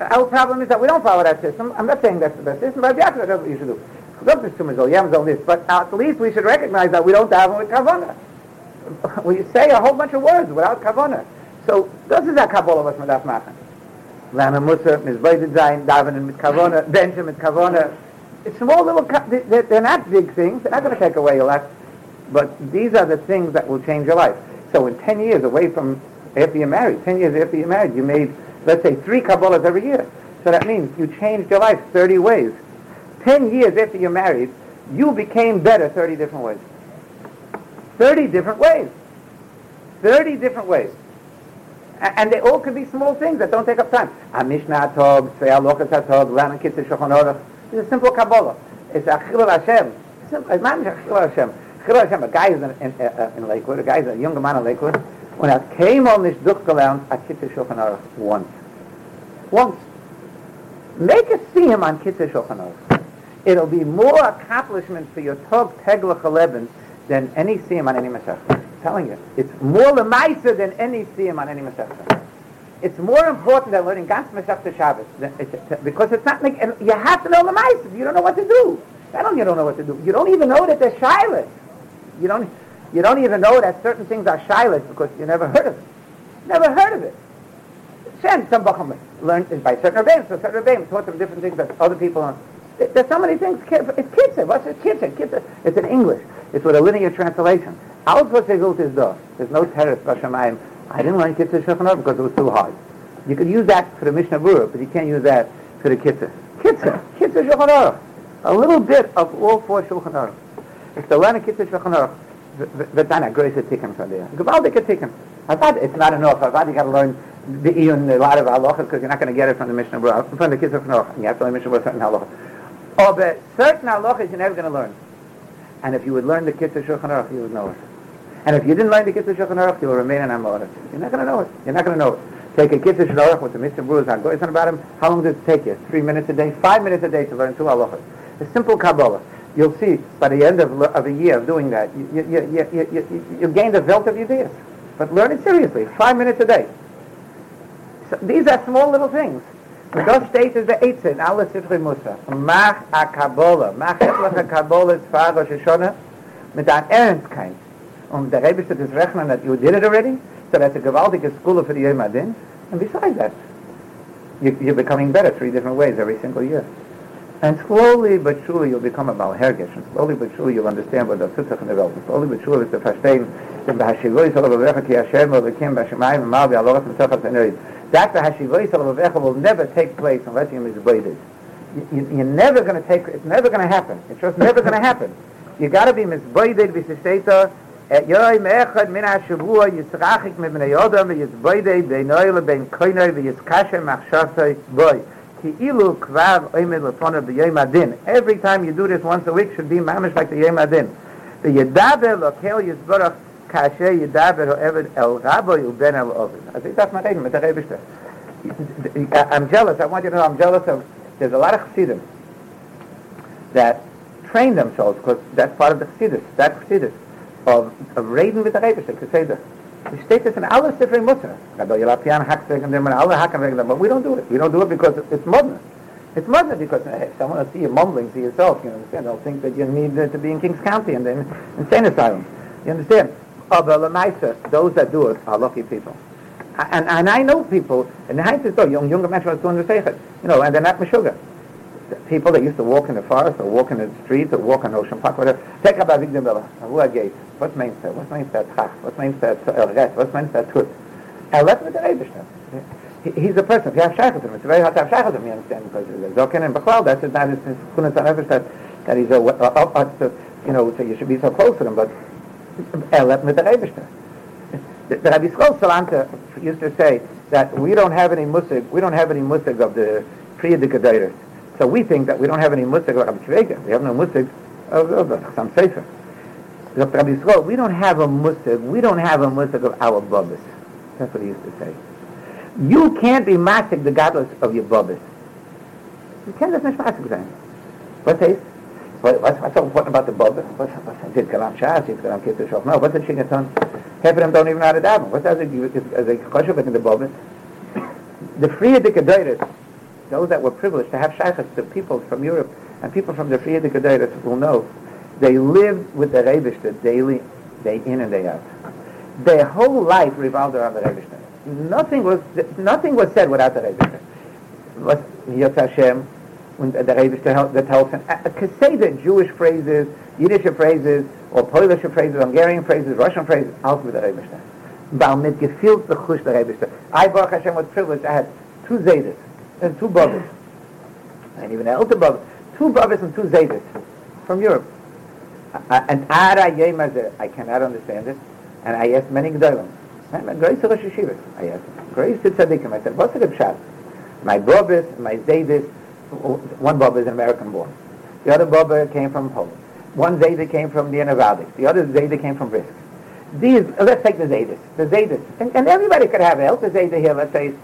Our problem is that we don't follow that system. I'm not saying that's the best system, but that's what you should do. Oh, but at least we should recognize that we don't daven with kavanah. We say a whole bunch of words without kavanah. So das ist der Kabbalah, was man darf machen. Lama Musa, Mizbeidit sein, Davenen mit Kavona, Benja mit Kavona. It's small little, they're, they're not big things, they're not going to take away your life, but these are the things that will change your life. So in 10 years away from after you're married, 10 years after you're married, you made, let's say, three Kabbalahs every year. So that means you changed your life 30 ways. 10 years after you're married, you became better 30 different ways. 30 different ways. 30 different ways. And they all could be small things that don't take up time. A Mishnah Tov, Tzvei Alochas HaTov, Lana Kitzur Shulchan Aruch. It's a simple Kabbalah. It's a Chilul Hashem. It's a Chilul Hashem. Chilul Hashem, a guy is in, in, uh, in Lakewood, a guy is a younger man in Lakewood, when er keinmal nicht durchgelernt a Kitzur Shulchan Aruch once. Once. Make a see him on Kitzur Shulchan. It'll be more accomplishment for your Tov Teglach 11 than any siyam on any Masechta. Telling you, it's more lemaisa than any siyam on any Masechta. It's more important than learning Gans Masechta Shabbos because it's not like you have to know lemaisa. You don't know what to do. Not only you don't know what to do, you don't even know that they're shilas. You don't. You don't even know that certain things are shilas because you never heard of it. Never heard of it. Shem, some Bacham learned by certain rabbis, so certain rabbis taught them different things that other people. There's so many things. It's kitzah. What's it? Kitzah. Kitzah. It's in English. It's with a linear translation. Al Kosegult is Dosh. There's no terrace Bashamayim. I didn't want to Kitzur Shulchan because it was too hard. You could use that for the Mishnah Berurah, but you can't use that for the Kitzur. Kitzur, Kitzur Shulchan A little bit of all four Shulchan If the Lana Kitzur Shulchan the wird dann ein größer Tikkun von dir. Gewaltiger Tikkun. Avad, it's not enough. Avad, you got to learn the Iyun, a lot of halachas, because you're not going to get it from the Mishnah Berurah, from the Kitzur Shulchan You have to learn Mishnah Berurah certain halachas. Oh, but certain halachas you're never going to learn. And if you would learn the Kitzur Shulchan you would know it. And if you didn't learn the Kitzur Shulchan Aruch, you will remain an Amorit. You're not going to know it. You're not going to know it. Take a Kitzur Shulchan Aruch with the Mishnah Berurah on Goyson about him. How long does it take you? Three minutes a day? Five minutes a day to learn two halachas. A simple Kabbalah. You'll see by the end of, of a year of doing that, you, you, you, you, you, you gain the wealth of ideas. But learn it seriously. Five minutes a day. So these are small little things. Und das steht in der Eize, in alle Sifri Musa. Mach a Kabbalah, mach etliche Kabbalah zwar Rosh Hashanah, mit einer Ernstkeit. Der Rebbe steht das Rechnen, that you did it already, so that's a gewaltige school for the Yom Adin. And besides that, you, you're becoming better three different ways every single year. And slowly but surely you'll become a Balhergish, and slowly but surely you'll understand what the Sitzach in the Welt, and slowly but surely it's a verstehen, denn Bahashivoi Salav Ki Hashem Elokim Bashemayim Amal V'Aloras Mesachas Enerid. That the Hashivoi Salav will never take place unless you misbladed. You're never going to take, it's never going to happen. It's just never going to happen. You got to be misbladed, et yoy min kvar every time you do this once a week should be mamish like the yoyim adin the el el i think that's my name the rabishter i'm jealous, I want you to know I'm jealous of there's a lot of chassidim that train themselves because that's part of the chassidus, that chassidus of, of raiding with the Rebbe, to say that. We state this in alle Sifrei Mutter. Gadol Yelapian hacks wegen dem, and alle hacken wegen dem, but we don't do it. We don't do it because it's modern. It's modern because if someone will see you mumbling to yourself, you understand, they'll think that you need to be in Kings County and then insane asylum. You understand? Oh, Aber Lamaisa, those that do it are lucky people. And, and I know people, and the Heinz so young, younger men are the Seichet, you know, and they're not Meshuggah. People that used to walk in the forest or walk in the streets or walk in Ocean Park, whatever. Take up a Avigdor Miller, who are gate. What means that? What means that? What means that res? What means that tut? And let me the. He's a person. If you have shaychatim, it's very hard to have shaychatim, you understand, because Zokin and Bachlal, that's is his kunat on that, that he's a, uh, uh, uh, you know, so you should be so close to him, but der Eibishter. The, the Rabbi Skol Salanta used to say that we don't have any musig, we don't have any musig of the Priya So we think that we don't have any musig of Rabbi Shvega. We have no musig of, of, of some Sefer. Dr. Rabbi Skol, we don't have a musig, we don't have a musig of our bubbas. That's what he used to say. You can't be masig the godless of your bubbas. You can't just mishmasik sein. What is? What, what's, what's so important about the Bubba? What's, what's, did Kalam Shas, did Kalam Kitzur Shoch? No, what's the Shingaton? Half of them don't even know how to daven. What does it, as a kosher in the Bubba? The Friedige Deures, those that were privileged to have shaykhs, the people from Europe, and people from the Friedige Deures will know, they lived with the Rebishter daily, day in and day out. Their whole life revolved around the Rebishter. Nothing was, nothing was said without the Rebishter. Was Yotz Hashem, und der Rebishter that helps, and say the Jewish phrases, Yiddish phrases, or Polish phrases, Hungarian phrases, Russian phrases, alles mit der Rebishter. Weil mit the Chush der Rebishter. I, Baruch Hashem, was privileged, I had two Zaydas, and two brothers, and even an elder brother, two brothers and two Zaydis from Europe. And Ara I cannot understand it, and I asked many Gdolim. Grace Rosh Yeshiva, I asked. Grace to Tzaddikim, I said, what's the shot? My brothers, my Zaydis, one brother is an American born. The other brother came from Poland. One Zayda came from the Nevaldic. The other Zayda came from Brisk. These, let's take the Zaydis. The Zaydis. And, and everybody could have else a Zayda here, let's say,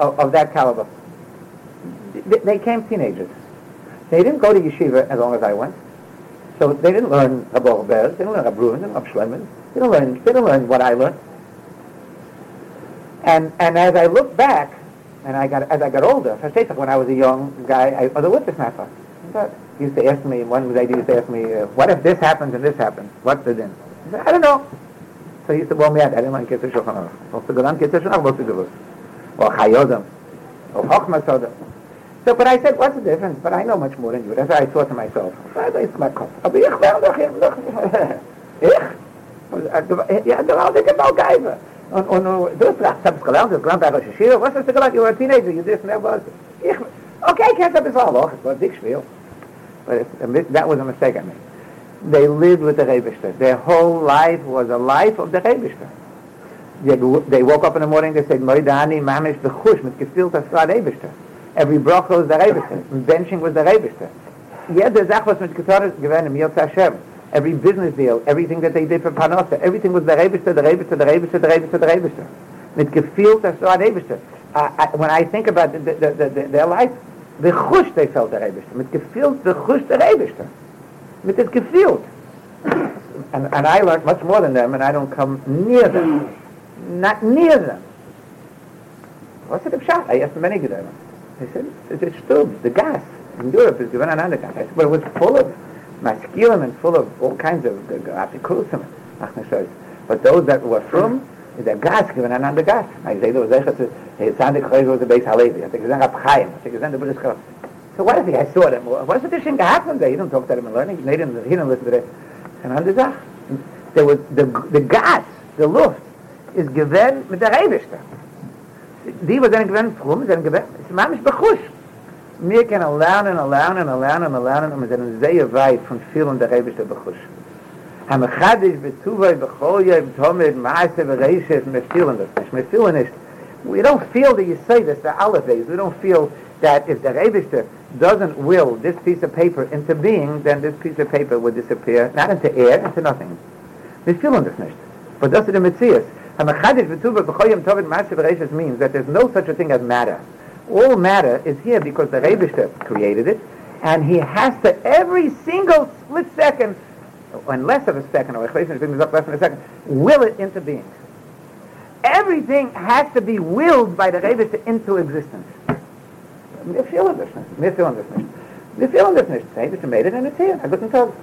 of, of that caliber. They, came teenagers. They didn't go to yeshiva as long as I went. So they didn't learn Bears, they didn't learn Abruin, they didn't learn Shlemen, they didn't learn, they didn't learn what I learned. And, and as I look back, and I got, as I got older, when I was a young guy, I was a witness matter. He used to ask me, one he used to ask me, uh, what if this happens and this happens? What's the din? I said, I don't know. So he used to well me out, I didn't to get to Shulchan Aruch. Also, go down, to Shulchan Aruch, or Chayei Adam, or Chochmas Adam. So, but I said, what's the difference? But I know much more than you. That's what I thought to myself. Aber ich werde doch hier, doch, ich? Ja, du hast genau Geiber. Und, und, und du hast hab's gelernt, du gelernt, Rosh Hashiva, was hast du gelernt? You were a teenager, you didn't know. Ich, okay, kannst du ein bisschen auch, es war dick. But um, it, that was a mistake I made. They lived with the Rebishter. Their whole life was a life of the Rebishter. They, they woke up in the morning, they said, Moidani, Mamish, Bechush, mit das war Rebishter. Every bracha was the Rebishter. Benching was the Rebishter. Jede Sache, was mit ist, gewähnt im Yotz Hashem. Every business deal, everything that they did for Panosa, everything was the Rebishter, the Rebishter, the Rebishter, the Rebishter, the Rebishter. Mit gefilt das war Rebishter. When I think about the, the, the, the, their life, the chush they felt der Rebishter. Mit gefilt the chush der Rebishter. Mit it gefilt. And, and I learned much more than them, and I don't come near them. Not near them. What's it a shot? I asked many Gedolim. They said, it's still the gas in Europe is given another gas. Said, but it was full of masculine and full of all kinds of apikusim. But those that were from, the gas given another gas. I say there was a Sandik Chayz was the base Halevi. I think it's Rab Chaim. I think it's the Buddhist So what if I saw them? What's the thing that happened there? He didn't talk to them in learning. He didn't, he didn't listen to it. And on the Zach, there was the, the gas, the luft, is given with the Rebishter. Die gewinnt, warum ist dann gewinnt? Es ist mamisch bechusch. Wir können lernen lernen lernen lernen und wir sind sehr weit von vielen der Rebisch der bechusch. Haben wir chadisch betuvai bechoya im Tomer maße bereishe wir fühlen das nicht. Wir fühlen nicht. We don't feel that you say this, the Alephes. We don't feel that if the Rebishter doesn't will this piece of paper into being, then this piece of paper would disappear, not into air, into nothing. Wir fühlen das nicht. But das ist der Metzias. Hamachadish v'tuva b'choyim tovin ma'aseh v'reishas means that there's no such a thing as matter. All matter is here because the Rebishter created it, and he has to, every single split second, and less of a second, or brings up less than a second, will it into being. Everything has to be willed by the Rebishter into existence. Nicht. Wir fühlen das nicht. Wir fühlen das nicht. The Rebishter made it and it's here. I couldn't tell.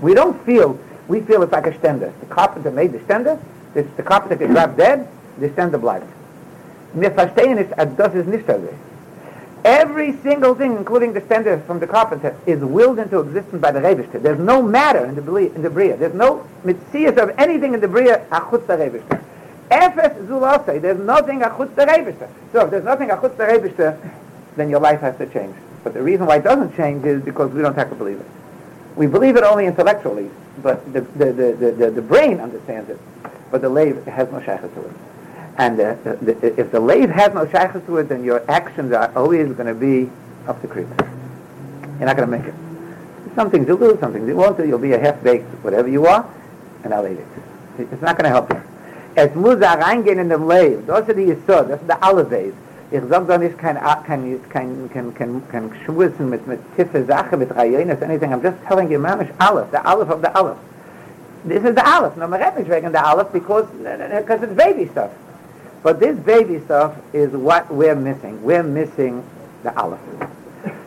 We don't feel, we feel it's like a stender. The carpenter made the stender, this, the carpenter gets dropped dead, the stender bleibt. Wir verstehen es, das ist. Every single thing, including the stender from the carpenter, is willed into existence by the Rebishter. There's no matter in the, in the Bria. There's no mitzias of anything in the Bria achutz the Rebishter. Efes zulasei, there's nothing achutz the Rebishter. So if there's nothing achutz the Rebishter, then your life has to change. But the reason why it doesn't change is because we don't have to believe it. We believe it only intellectually, but the, the, the, the, the brain understands it but the lave has no shaykhs to it. And uh, the, if the lave has no shaykhs to it, then your actions are always going to be up the creek. You're not going to make it. Some things you'll do, some things you won't do. You'll be a half-baked, whatever you are, and I'll eat it. It's not going to help you. Es muss reingehen in dem Leib. Das ist die Yisod, das ist der Alevez. Ich sag doch nicht kein, kein, kein, kein, kein, kein Schwussen mit, mit tiefe Sache, mit Rayenes, anything. I'm just telling you, Mamish, Aleph, the Aleph of the Aleph. This is the Aleph. No, Meret nicht wegen the Aleph because, because it's baby stuff. But this baby stuff is what we're missing. We're missing the Aleph.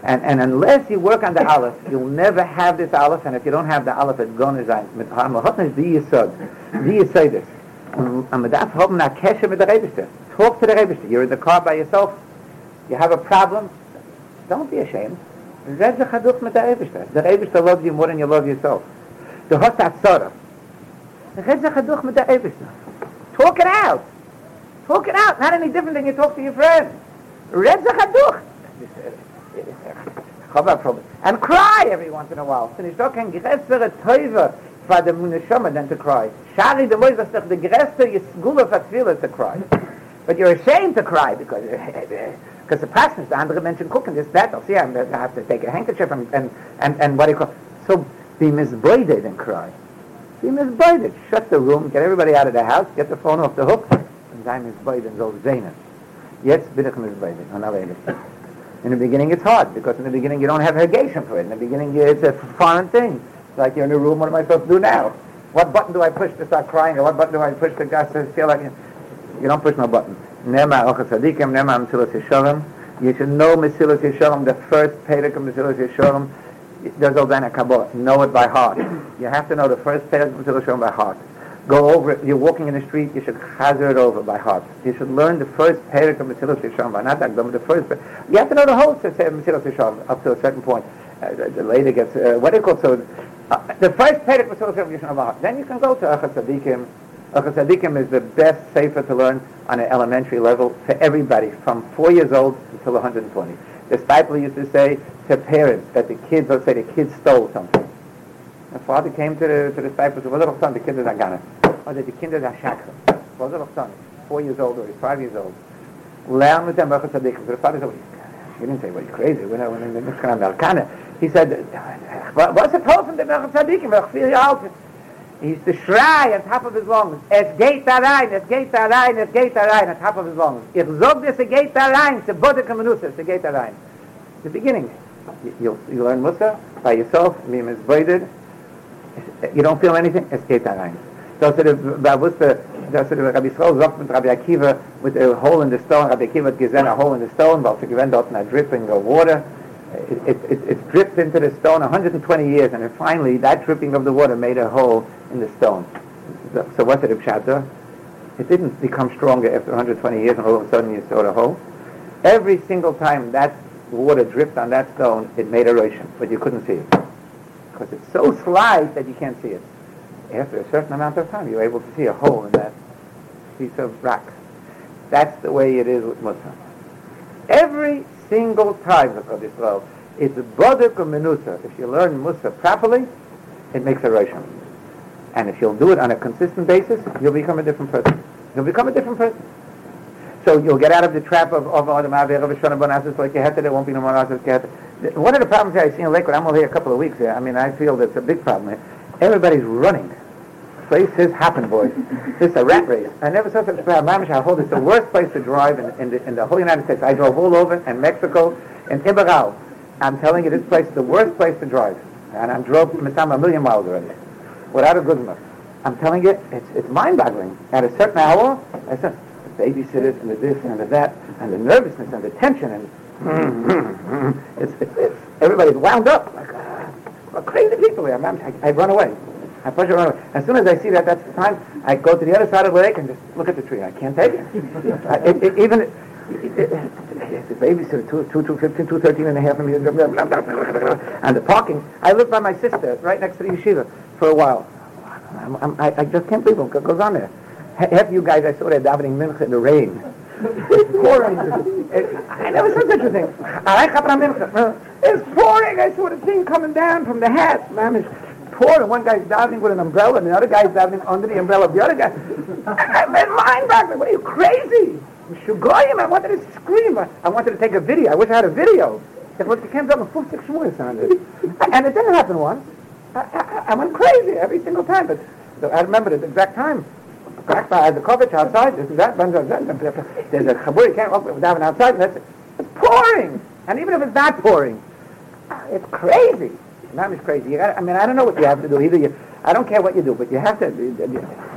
And, and unless you work on the Aleph, you'll never have this Aleph, and if you don't have the Aleph, it's going to. Mit Hamahotna is the Yisod. The Rebishter. Talk to the Rebishter. You're in the car by yourself. You have a problem. Don't be ashamed. Red the Chaduch with the Rebishter. The Rebishter loves you more than you love yourself. The Hot Tzorah. Red the Chaduch with the Rebishter. Talk it out. Talk it out. Not any different than you talk to your friend. Red the Chaduch. And cry every once in a while. Finish talking größere Teufel for the Muneshama than to cry. Shari the Moiz was the größere Yisgula for Tefillah to cry. But you're ashamed to cry because because the person is the andere Menschen cooking this, that, they'll see I have to take a handkerchief and, and, and, and what do you call So be misboided and cry. Be misboided. Shut the room, get everybody out of the house, get the phone off the hook, and I'm misboided, so Zainab. Jetzt bin ich misboided, on in the beginning it's hard because in the beginning you don't have negation for it. In the beginning it's a foreign thing. It's like you're in a room, what am I supposed to do now? What button do I push to start crying or what button do I push to guys to feel like you don't push no button. Nema nema. You should know mesilas yesharim, the first perik of mesilas yesharim. There's all a kabbalah. Know it by heart. You have to know the first perik of yesharim by heart go over it. You're walking in the street, you should hazard it over by heart. You should learn the first perik of Mesilas Yesharim, by not that, but the first. You have to know the whole Mesilas Yesharim up to a certain point. Uh, the later gets, uh, what do you call so? Uh, the first perik of Mesilas Yesharim, then you can go to Orchos Tzadikim. Orchos Tzadikim is the best safer to learn on an elementary level for everybody, from four years old until 120. The disciple used to say to parents that the kids, let's say the kids stole something. The father came to the, to the disciples, er doch son, sind gar nicht. Oder die Kinder sind schakre. Was er doch son, four years old or five years old. Lern mit dem Bacher Tzadikim. So the father said, he didn't say, well, you're crazy, we're not, going to. He said, what's the toll from the Bacher Tzadikim? We're vier Jahre alt. He used to cry on top of his lungs. Es geht da rein, es geht da rein, es geht da rein, on top of his lungs. Ich sag dir, es geht da rein, es Bodek Kamenusa, es geht da rein. The beginning. You, you learn Musa by yourself, Mim is braided, you don't feel anything, es geht da rein. So said the wusste, so said Rabbi Yisrael sagt mit Rabbi Akiva with a hole in the stone, Rabbi Akiva hat gesehen a hole in the stone, weil sie gewinnt dort a dripping of water. It, it, it, dripped into the stone 120 years, and then finally that dripping of the water made a hole in the stone. So, so what did it Pshata? It didn't become stronger after 120 years, and all of a sudden you saw the hole. Every single time that water dripped on that stone, it made a erosion, but you couldn't see it because it's so slight that you can't see it. After a certain amount of time, you're able to see a hole in that piece of rock. That's the way it is with Mussar. Every single time of Israel, it's Bodek or Menusa. If you learn Mussar properly, it makes a Rishon. And if you'll do it on a consistent basis, you'll become a different person. You'll become a different person. So you'll get out of the trap of of Adam Aver of Shana Bonasis like to. There won't be no more Asis one of the problems I see in Lakewood, I'm only here a couple of weeks here. I mean, I feel that's a big problem here. Everybody's running. Place has happened, boys. This is a rat race. I never saw such a problem. I hold it's the worst place to drive in, in, the, in the whole United States. I drove all over in Mexico, in Ibarao. I'm telling you, this place is the worst place to drive. And I drove some a million miles already, without a good enough. I'm telling you, it's, it's mind-boggling. At a certain hour, I said, the babysitters and the this and the that, and the nervousness and the tension and it's, it's, it's, everybody's wound up like uh, crazy people here. I, I run away. I push it away. As soon as I see that that's the time, I go to the other side of the lake and just look at the tree. I can't take it. I, it, it even it, the babysitter, two, two, two, 15, two, 13 and a half, and the parking. I lived by my sister right next to the yeshiva for a while. I'm, I'm, I, I just can't believe what goes on there. Half you guys, I saw there davening mincha in the rain. It's pouring. I never said such a thing. It's pouring. I saw the thing coming down from the hat. Man, it's pouring. One guy's diving with an umbrella, and the other guy's diving under the umbrella of the other guy. I'm mind boggling. What are you crazy? Shugoyim, I wanted to scream. I wanted to take a video. I wish I had a video. It came down full six shmuas on it. And it didn't happen once. I, I, I went crazy every single time. But I remember the exact time. cracked by the coverage outside, this and that, there's a chabur, you can't walk without outside, and that's, it's pouring. And even if it's not pouring, uh, it's crazy. Not as crazy. You gotta, I mean, I don't know what you have to do. Either you, I don't care what you do, but you have to.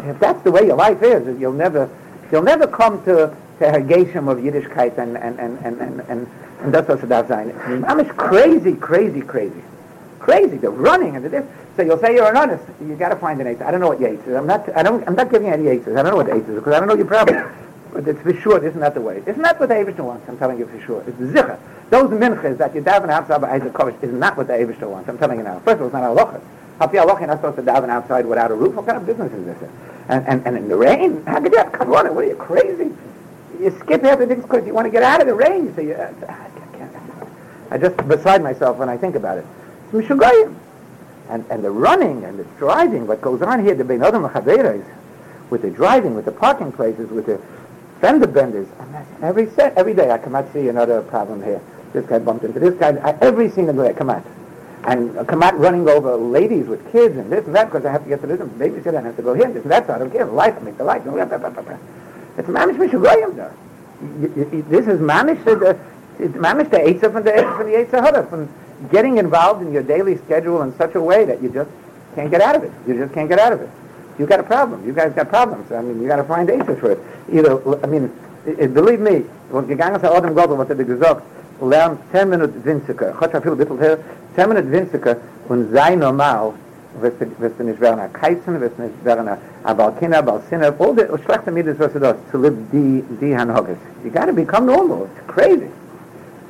If that's the way your life is, you'll never, you'll never come to to hergeshim of Yiddishkeit and and and and and and, and that's what darf sein. I'm just crazy, crazy, crazy, crazy. The running and the this. So you'll say you're an honest. You got to find an eight. I don't know what your eight is. I'm not. I don't. I'm not giving any eights. I don't know what eight is because I don't know your problem. But it's for sure. Is not the way. It's not what the Eivisher wants. I'm telling you for sure. It's zicha. Those minchas that you daven outside by Isaac Kovish is not what the Eivisher wants. I'm telling you now. First of all, it's not halacha. The halacha not supposed to daven outside without a roof? What kind of business is this? And and, and in the rain? How could you have, come on? What are you crazy? You skip everything because you want to get out of the rain. Say, you, uh, I, can't, I just beside myself when I think about it. It's Mishugayim. And, and the running and the driving, what goes on here, the Ben Adam with the driving, with the parking places, with the fender benders. Every set, every day I come out see another problem here. This guy bumped into this guy. I, every single day I come out. And I come out running over ladies with kids and this and that because I have to get to this and babysit and I have to go here and this and that. So I don't care. The life, make the life. It's mamish mishugoyim though. This is mamish the, it's mamish the Eitzah from the from the Eitzah from getting involved in your daily schedule in such a way that you just can't get out of it. You just can't get out of it you got a problem. You guys got problems. I mean, you got to find answers for it. Either, I mean, believe me, when gegangen ist Adam Gobel, was er gesagt, lernt 10 Minuten Winziker. Gott hat viel bisschen her, 10 Minuten Winziker und sei normal, wirst du nicht werden ein Kaizen, wirst du nicht werden ein Balkina, Balsina, all the schlechte Midas, was du das, to live die, die Hanhogas. You got to become normal. It's crazy.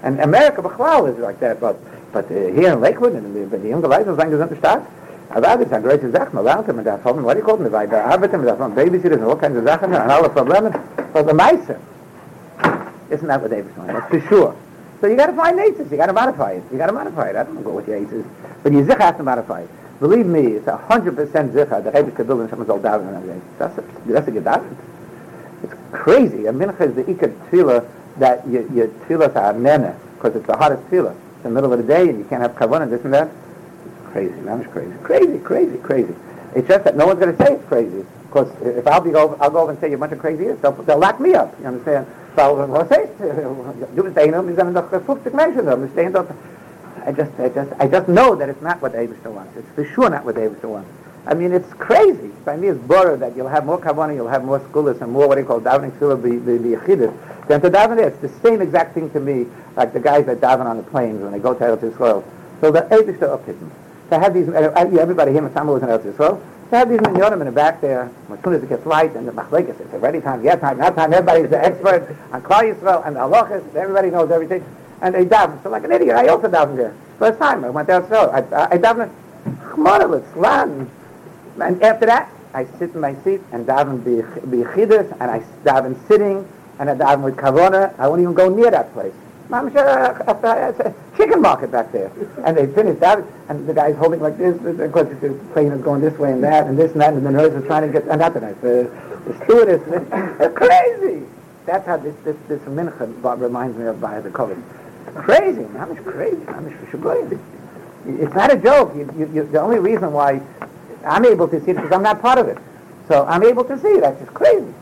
And America, Bechlal, is like that, but, but uh, here in Lakewood, and the, the younger Leute, sind gesunde Stadt, Aber das ist eine große Sache, man lernt, man darf haben, was ich konnte, weil da arbeiten, man darf haben Babysitter, und all kinds of Sachen, and alle Probleme, but the meiste, isn't that what David's doing, that's for sure. So you got to find aces, you got to modify it, you got to modify it, I don't know what your aces, but you zich has to modify it. Believe me, it's a hundred percent zicha, the Rebbe could build in someone's old down on that That's a, that's a gedacht. It's crazy. A mincha is the ikad tefillah that your, your tefillahs are nene, because it's the hottest tefillah. It's the middle of the day and you can't have kavanah, this and that. It's crazy. That crazy. Crazy, crazy, crazy. It's just that no one's going to say it's crazy. Because if I'll be over, I'll go over and say you're a bunch of crazy they'll, they'll lock me up. You understand? So was say du bist einer, wir sind doch 50 Menschen da, wir stehen dort. I just, I just, I just know that it's not what David wants. It's for sure not what David wants. I mean, it's crazy. By me, it's better that you'll have more kavanah, you'll have more skulas, and more what he call davening tefillah be be be yechidus than to daven. It's the same exact thing to me, like the guys that daven on the planes when they go to Eretz Yisrael. So the Eibush are uphitting. to have these, uh, everybody here, Masama was in Eretz Yisrael, to have these minyonim in the back there, as soon as it gets light, and the machlekes, it's ready time, yeah time, not time, everybody's the expert on Klal Yisrael and the halachas, everybody knows everything, and they daven. So like an idiot, I also daven there. First time, I went there, so I, I, I daven. And after that, I sit in my seat and daven b'yichidus, and I daven sitting, and I daven with kavona. I won't even go near that place. Mamash, a chicken market back there. And they finished that, and the guy's holding like this, of course the plane is going this way and that, and this and that, and the nurse is trying to get, and not the nurse, the, the stewardess, it's crazy. That's how this, this, this mincha reminds me of by the COVID. Crazy, Mamash crazy, Mamish It's not a joke. You, you, you, the only reason why I'm able to see it is because I'm not part of it. So I'm able to see it. That's just crazy.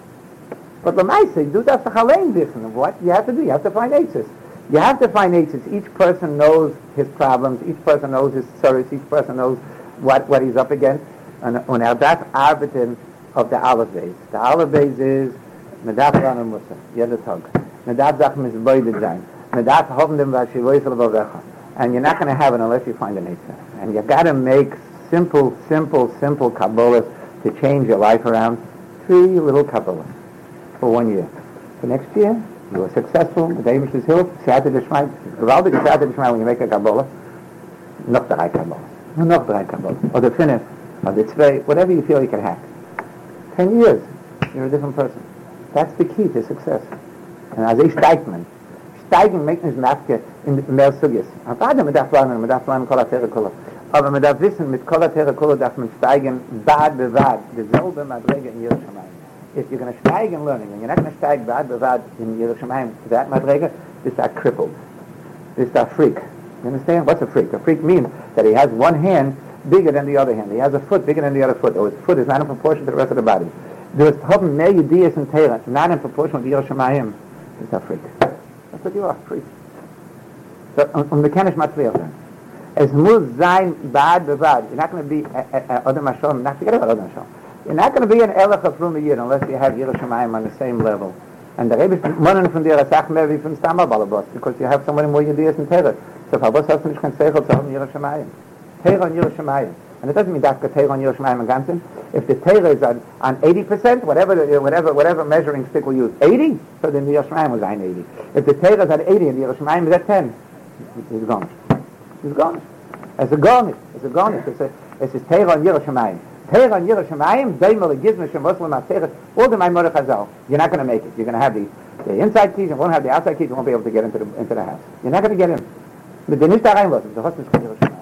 But the Lamaisa, do that for Chalein Bichon. What you have to do, you have to find answers. You have to find answers. Each person knows his problems. Each person knows his service. Each person knows what, what he's up against. And, uh, and that's arbeiten of the Aleph Beis. The Aleph Beis is Medaf Rana Mussar, Yeda Tog. Medaf Zach Mizboide Zayin. Medaf Hoven Dem Vashivoy. And you're not going to have it unless you find an answer. And you've got to make simple, simple, simple Kabbalahs to change your life around. Three little Kabbalahs for one year. For next year, you were successful, the David is healed, Siyata Dishmai, gewaltig Siyata Dishmai when you make a Kabbalah, noch drei Kabbalah, noch drei Kabbalah, or the finish, or the tzvei, whatever you feel you can hack. Ten years, you're a different person. That's the key to success. And as a steigman, steigen make nicht nachge in mehr Sugis. Aber da mit darf lernen, mit darf lernen kol atere kol. Aber mit darf wissen, mit kol atere kol darf man steigen, bad bevad, dieselbe Madrege in Jerusalem. If you're going to steig in learning, and you're not going to steig bad bad in Yiras Shamayim to that madrega, this are crippled. This are freak. You understand? What's a freak? A freak means that he has one hand bigger than the other hand. He has a foot bigger than the other foot, or his foot is not in proportion to the rest of the body. Hast haben mehr Ideas in Teira, not in proportion to Yiras Shamayim, ist a freak. That's what you are, freak. So, und wir kennen nicht mal zwei sein. Es muss sein, bad bad. You're not going to be uh, uh, uh, Adam Hashem, not forget about other Hashem. You're not going to be an Elech of Flum Yid unless you have Yiras Shamayim on the same level. And the Rebbe is monen von dir a Sach mehr wie von because you have so many more Ideas in Teira. So, Fabos hast du nicht kein Seichel zu haben Yiras Shamayim. Teira und Yiras Shamayim. And it doesn't mean that's the Torah on Yiras Shamayim and Gansin. If the Torah is on, on 80%, whatever, the, uh, whatever, whatever measuring stick we use, 80, so then the Yiras Shamayim was on 80. If the Torah is at 80 and the Yiras Shamayim is at 10, he's gone. He's gone. It's a gone. It's a gone. It's a, it's a Torah on Yiras Shamayim. Torah on Yerushalayim, Daimel, Gizma, Shem, Muslim, Torah, all the Maimorah Chazal. You're not going to make it. You're going to have the, the inside keys, you won't have the outside keys, you won't be able to get into the, into the house. You're not going to get in. But the Nishta Reinlassen, the Hosnish Yerushalayim.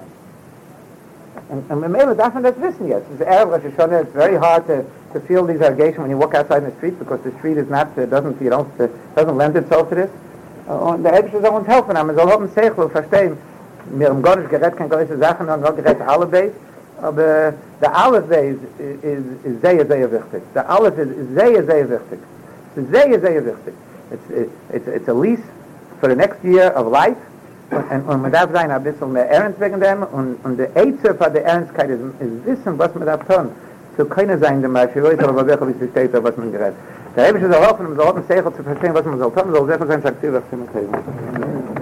And, and maybe that's when that's wissen jetzt. It's Erev Rosh Hashanah, it's very hard to, to feel these allegations when you walk outside in the street because the street is not, uh, doesn't, you don't, uh, doesn't lend itself to this. Uh, und der Erev soll uns helfen, aber soll haben Seichel, verstehen. Mir um Gott gerät kein größere Sachen, und Gott gerät alle Beis, aber der Beis ist, ist, ist sehr, sehr wichtig. Der Aleph ist, sehr, sehr wichtig. Sehr, sehr wichtig. It's, it's, it's a lease for the next year of life, und, und man darf sein ein bisschen mehr ernst wegen dem und, und der Eizer für die Ernstkeit ist, ist wissen, was man darf tun. So keine sein, der ich weiß aber, wie es steht, was man gerät. Der Eibisch ist auch offen, um so offen Seichel zu verstehen, was man soll tun, soll sehr sein, sie, was sie mit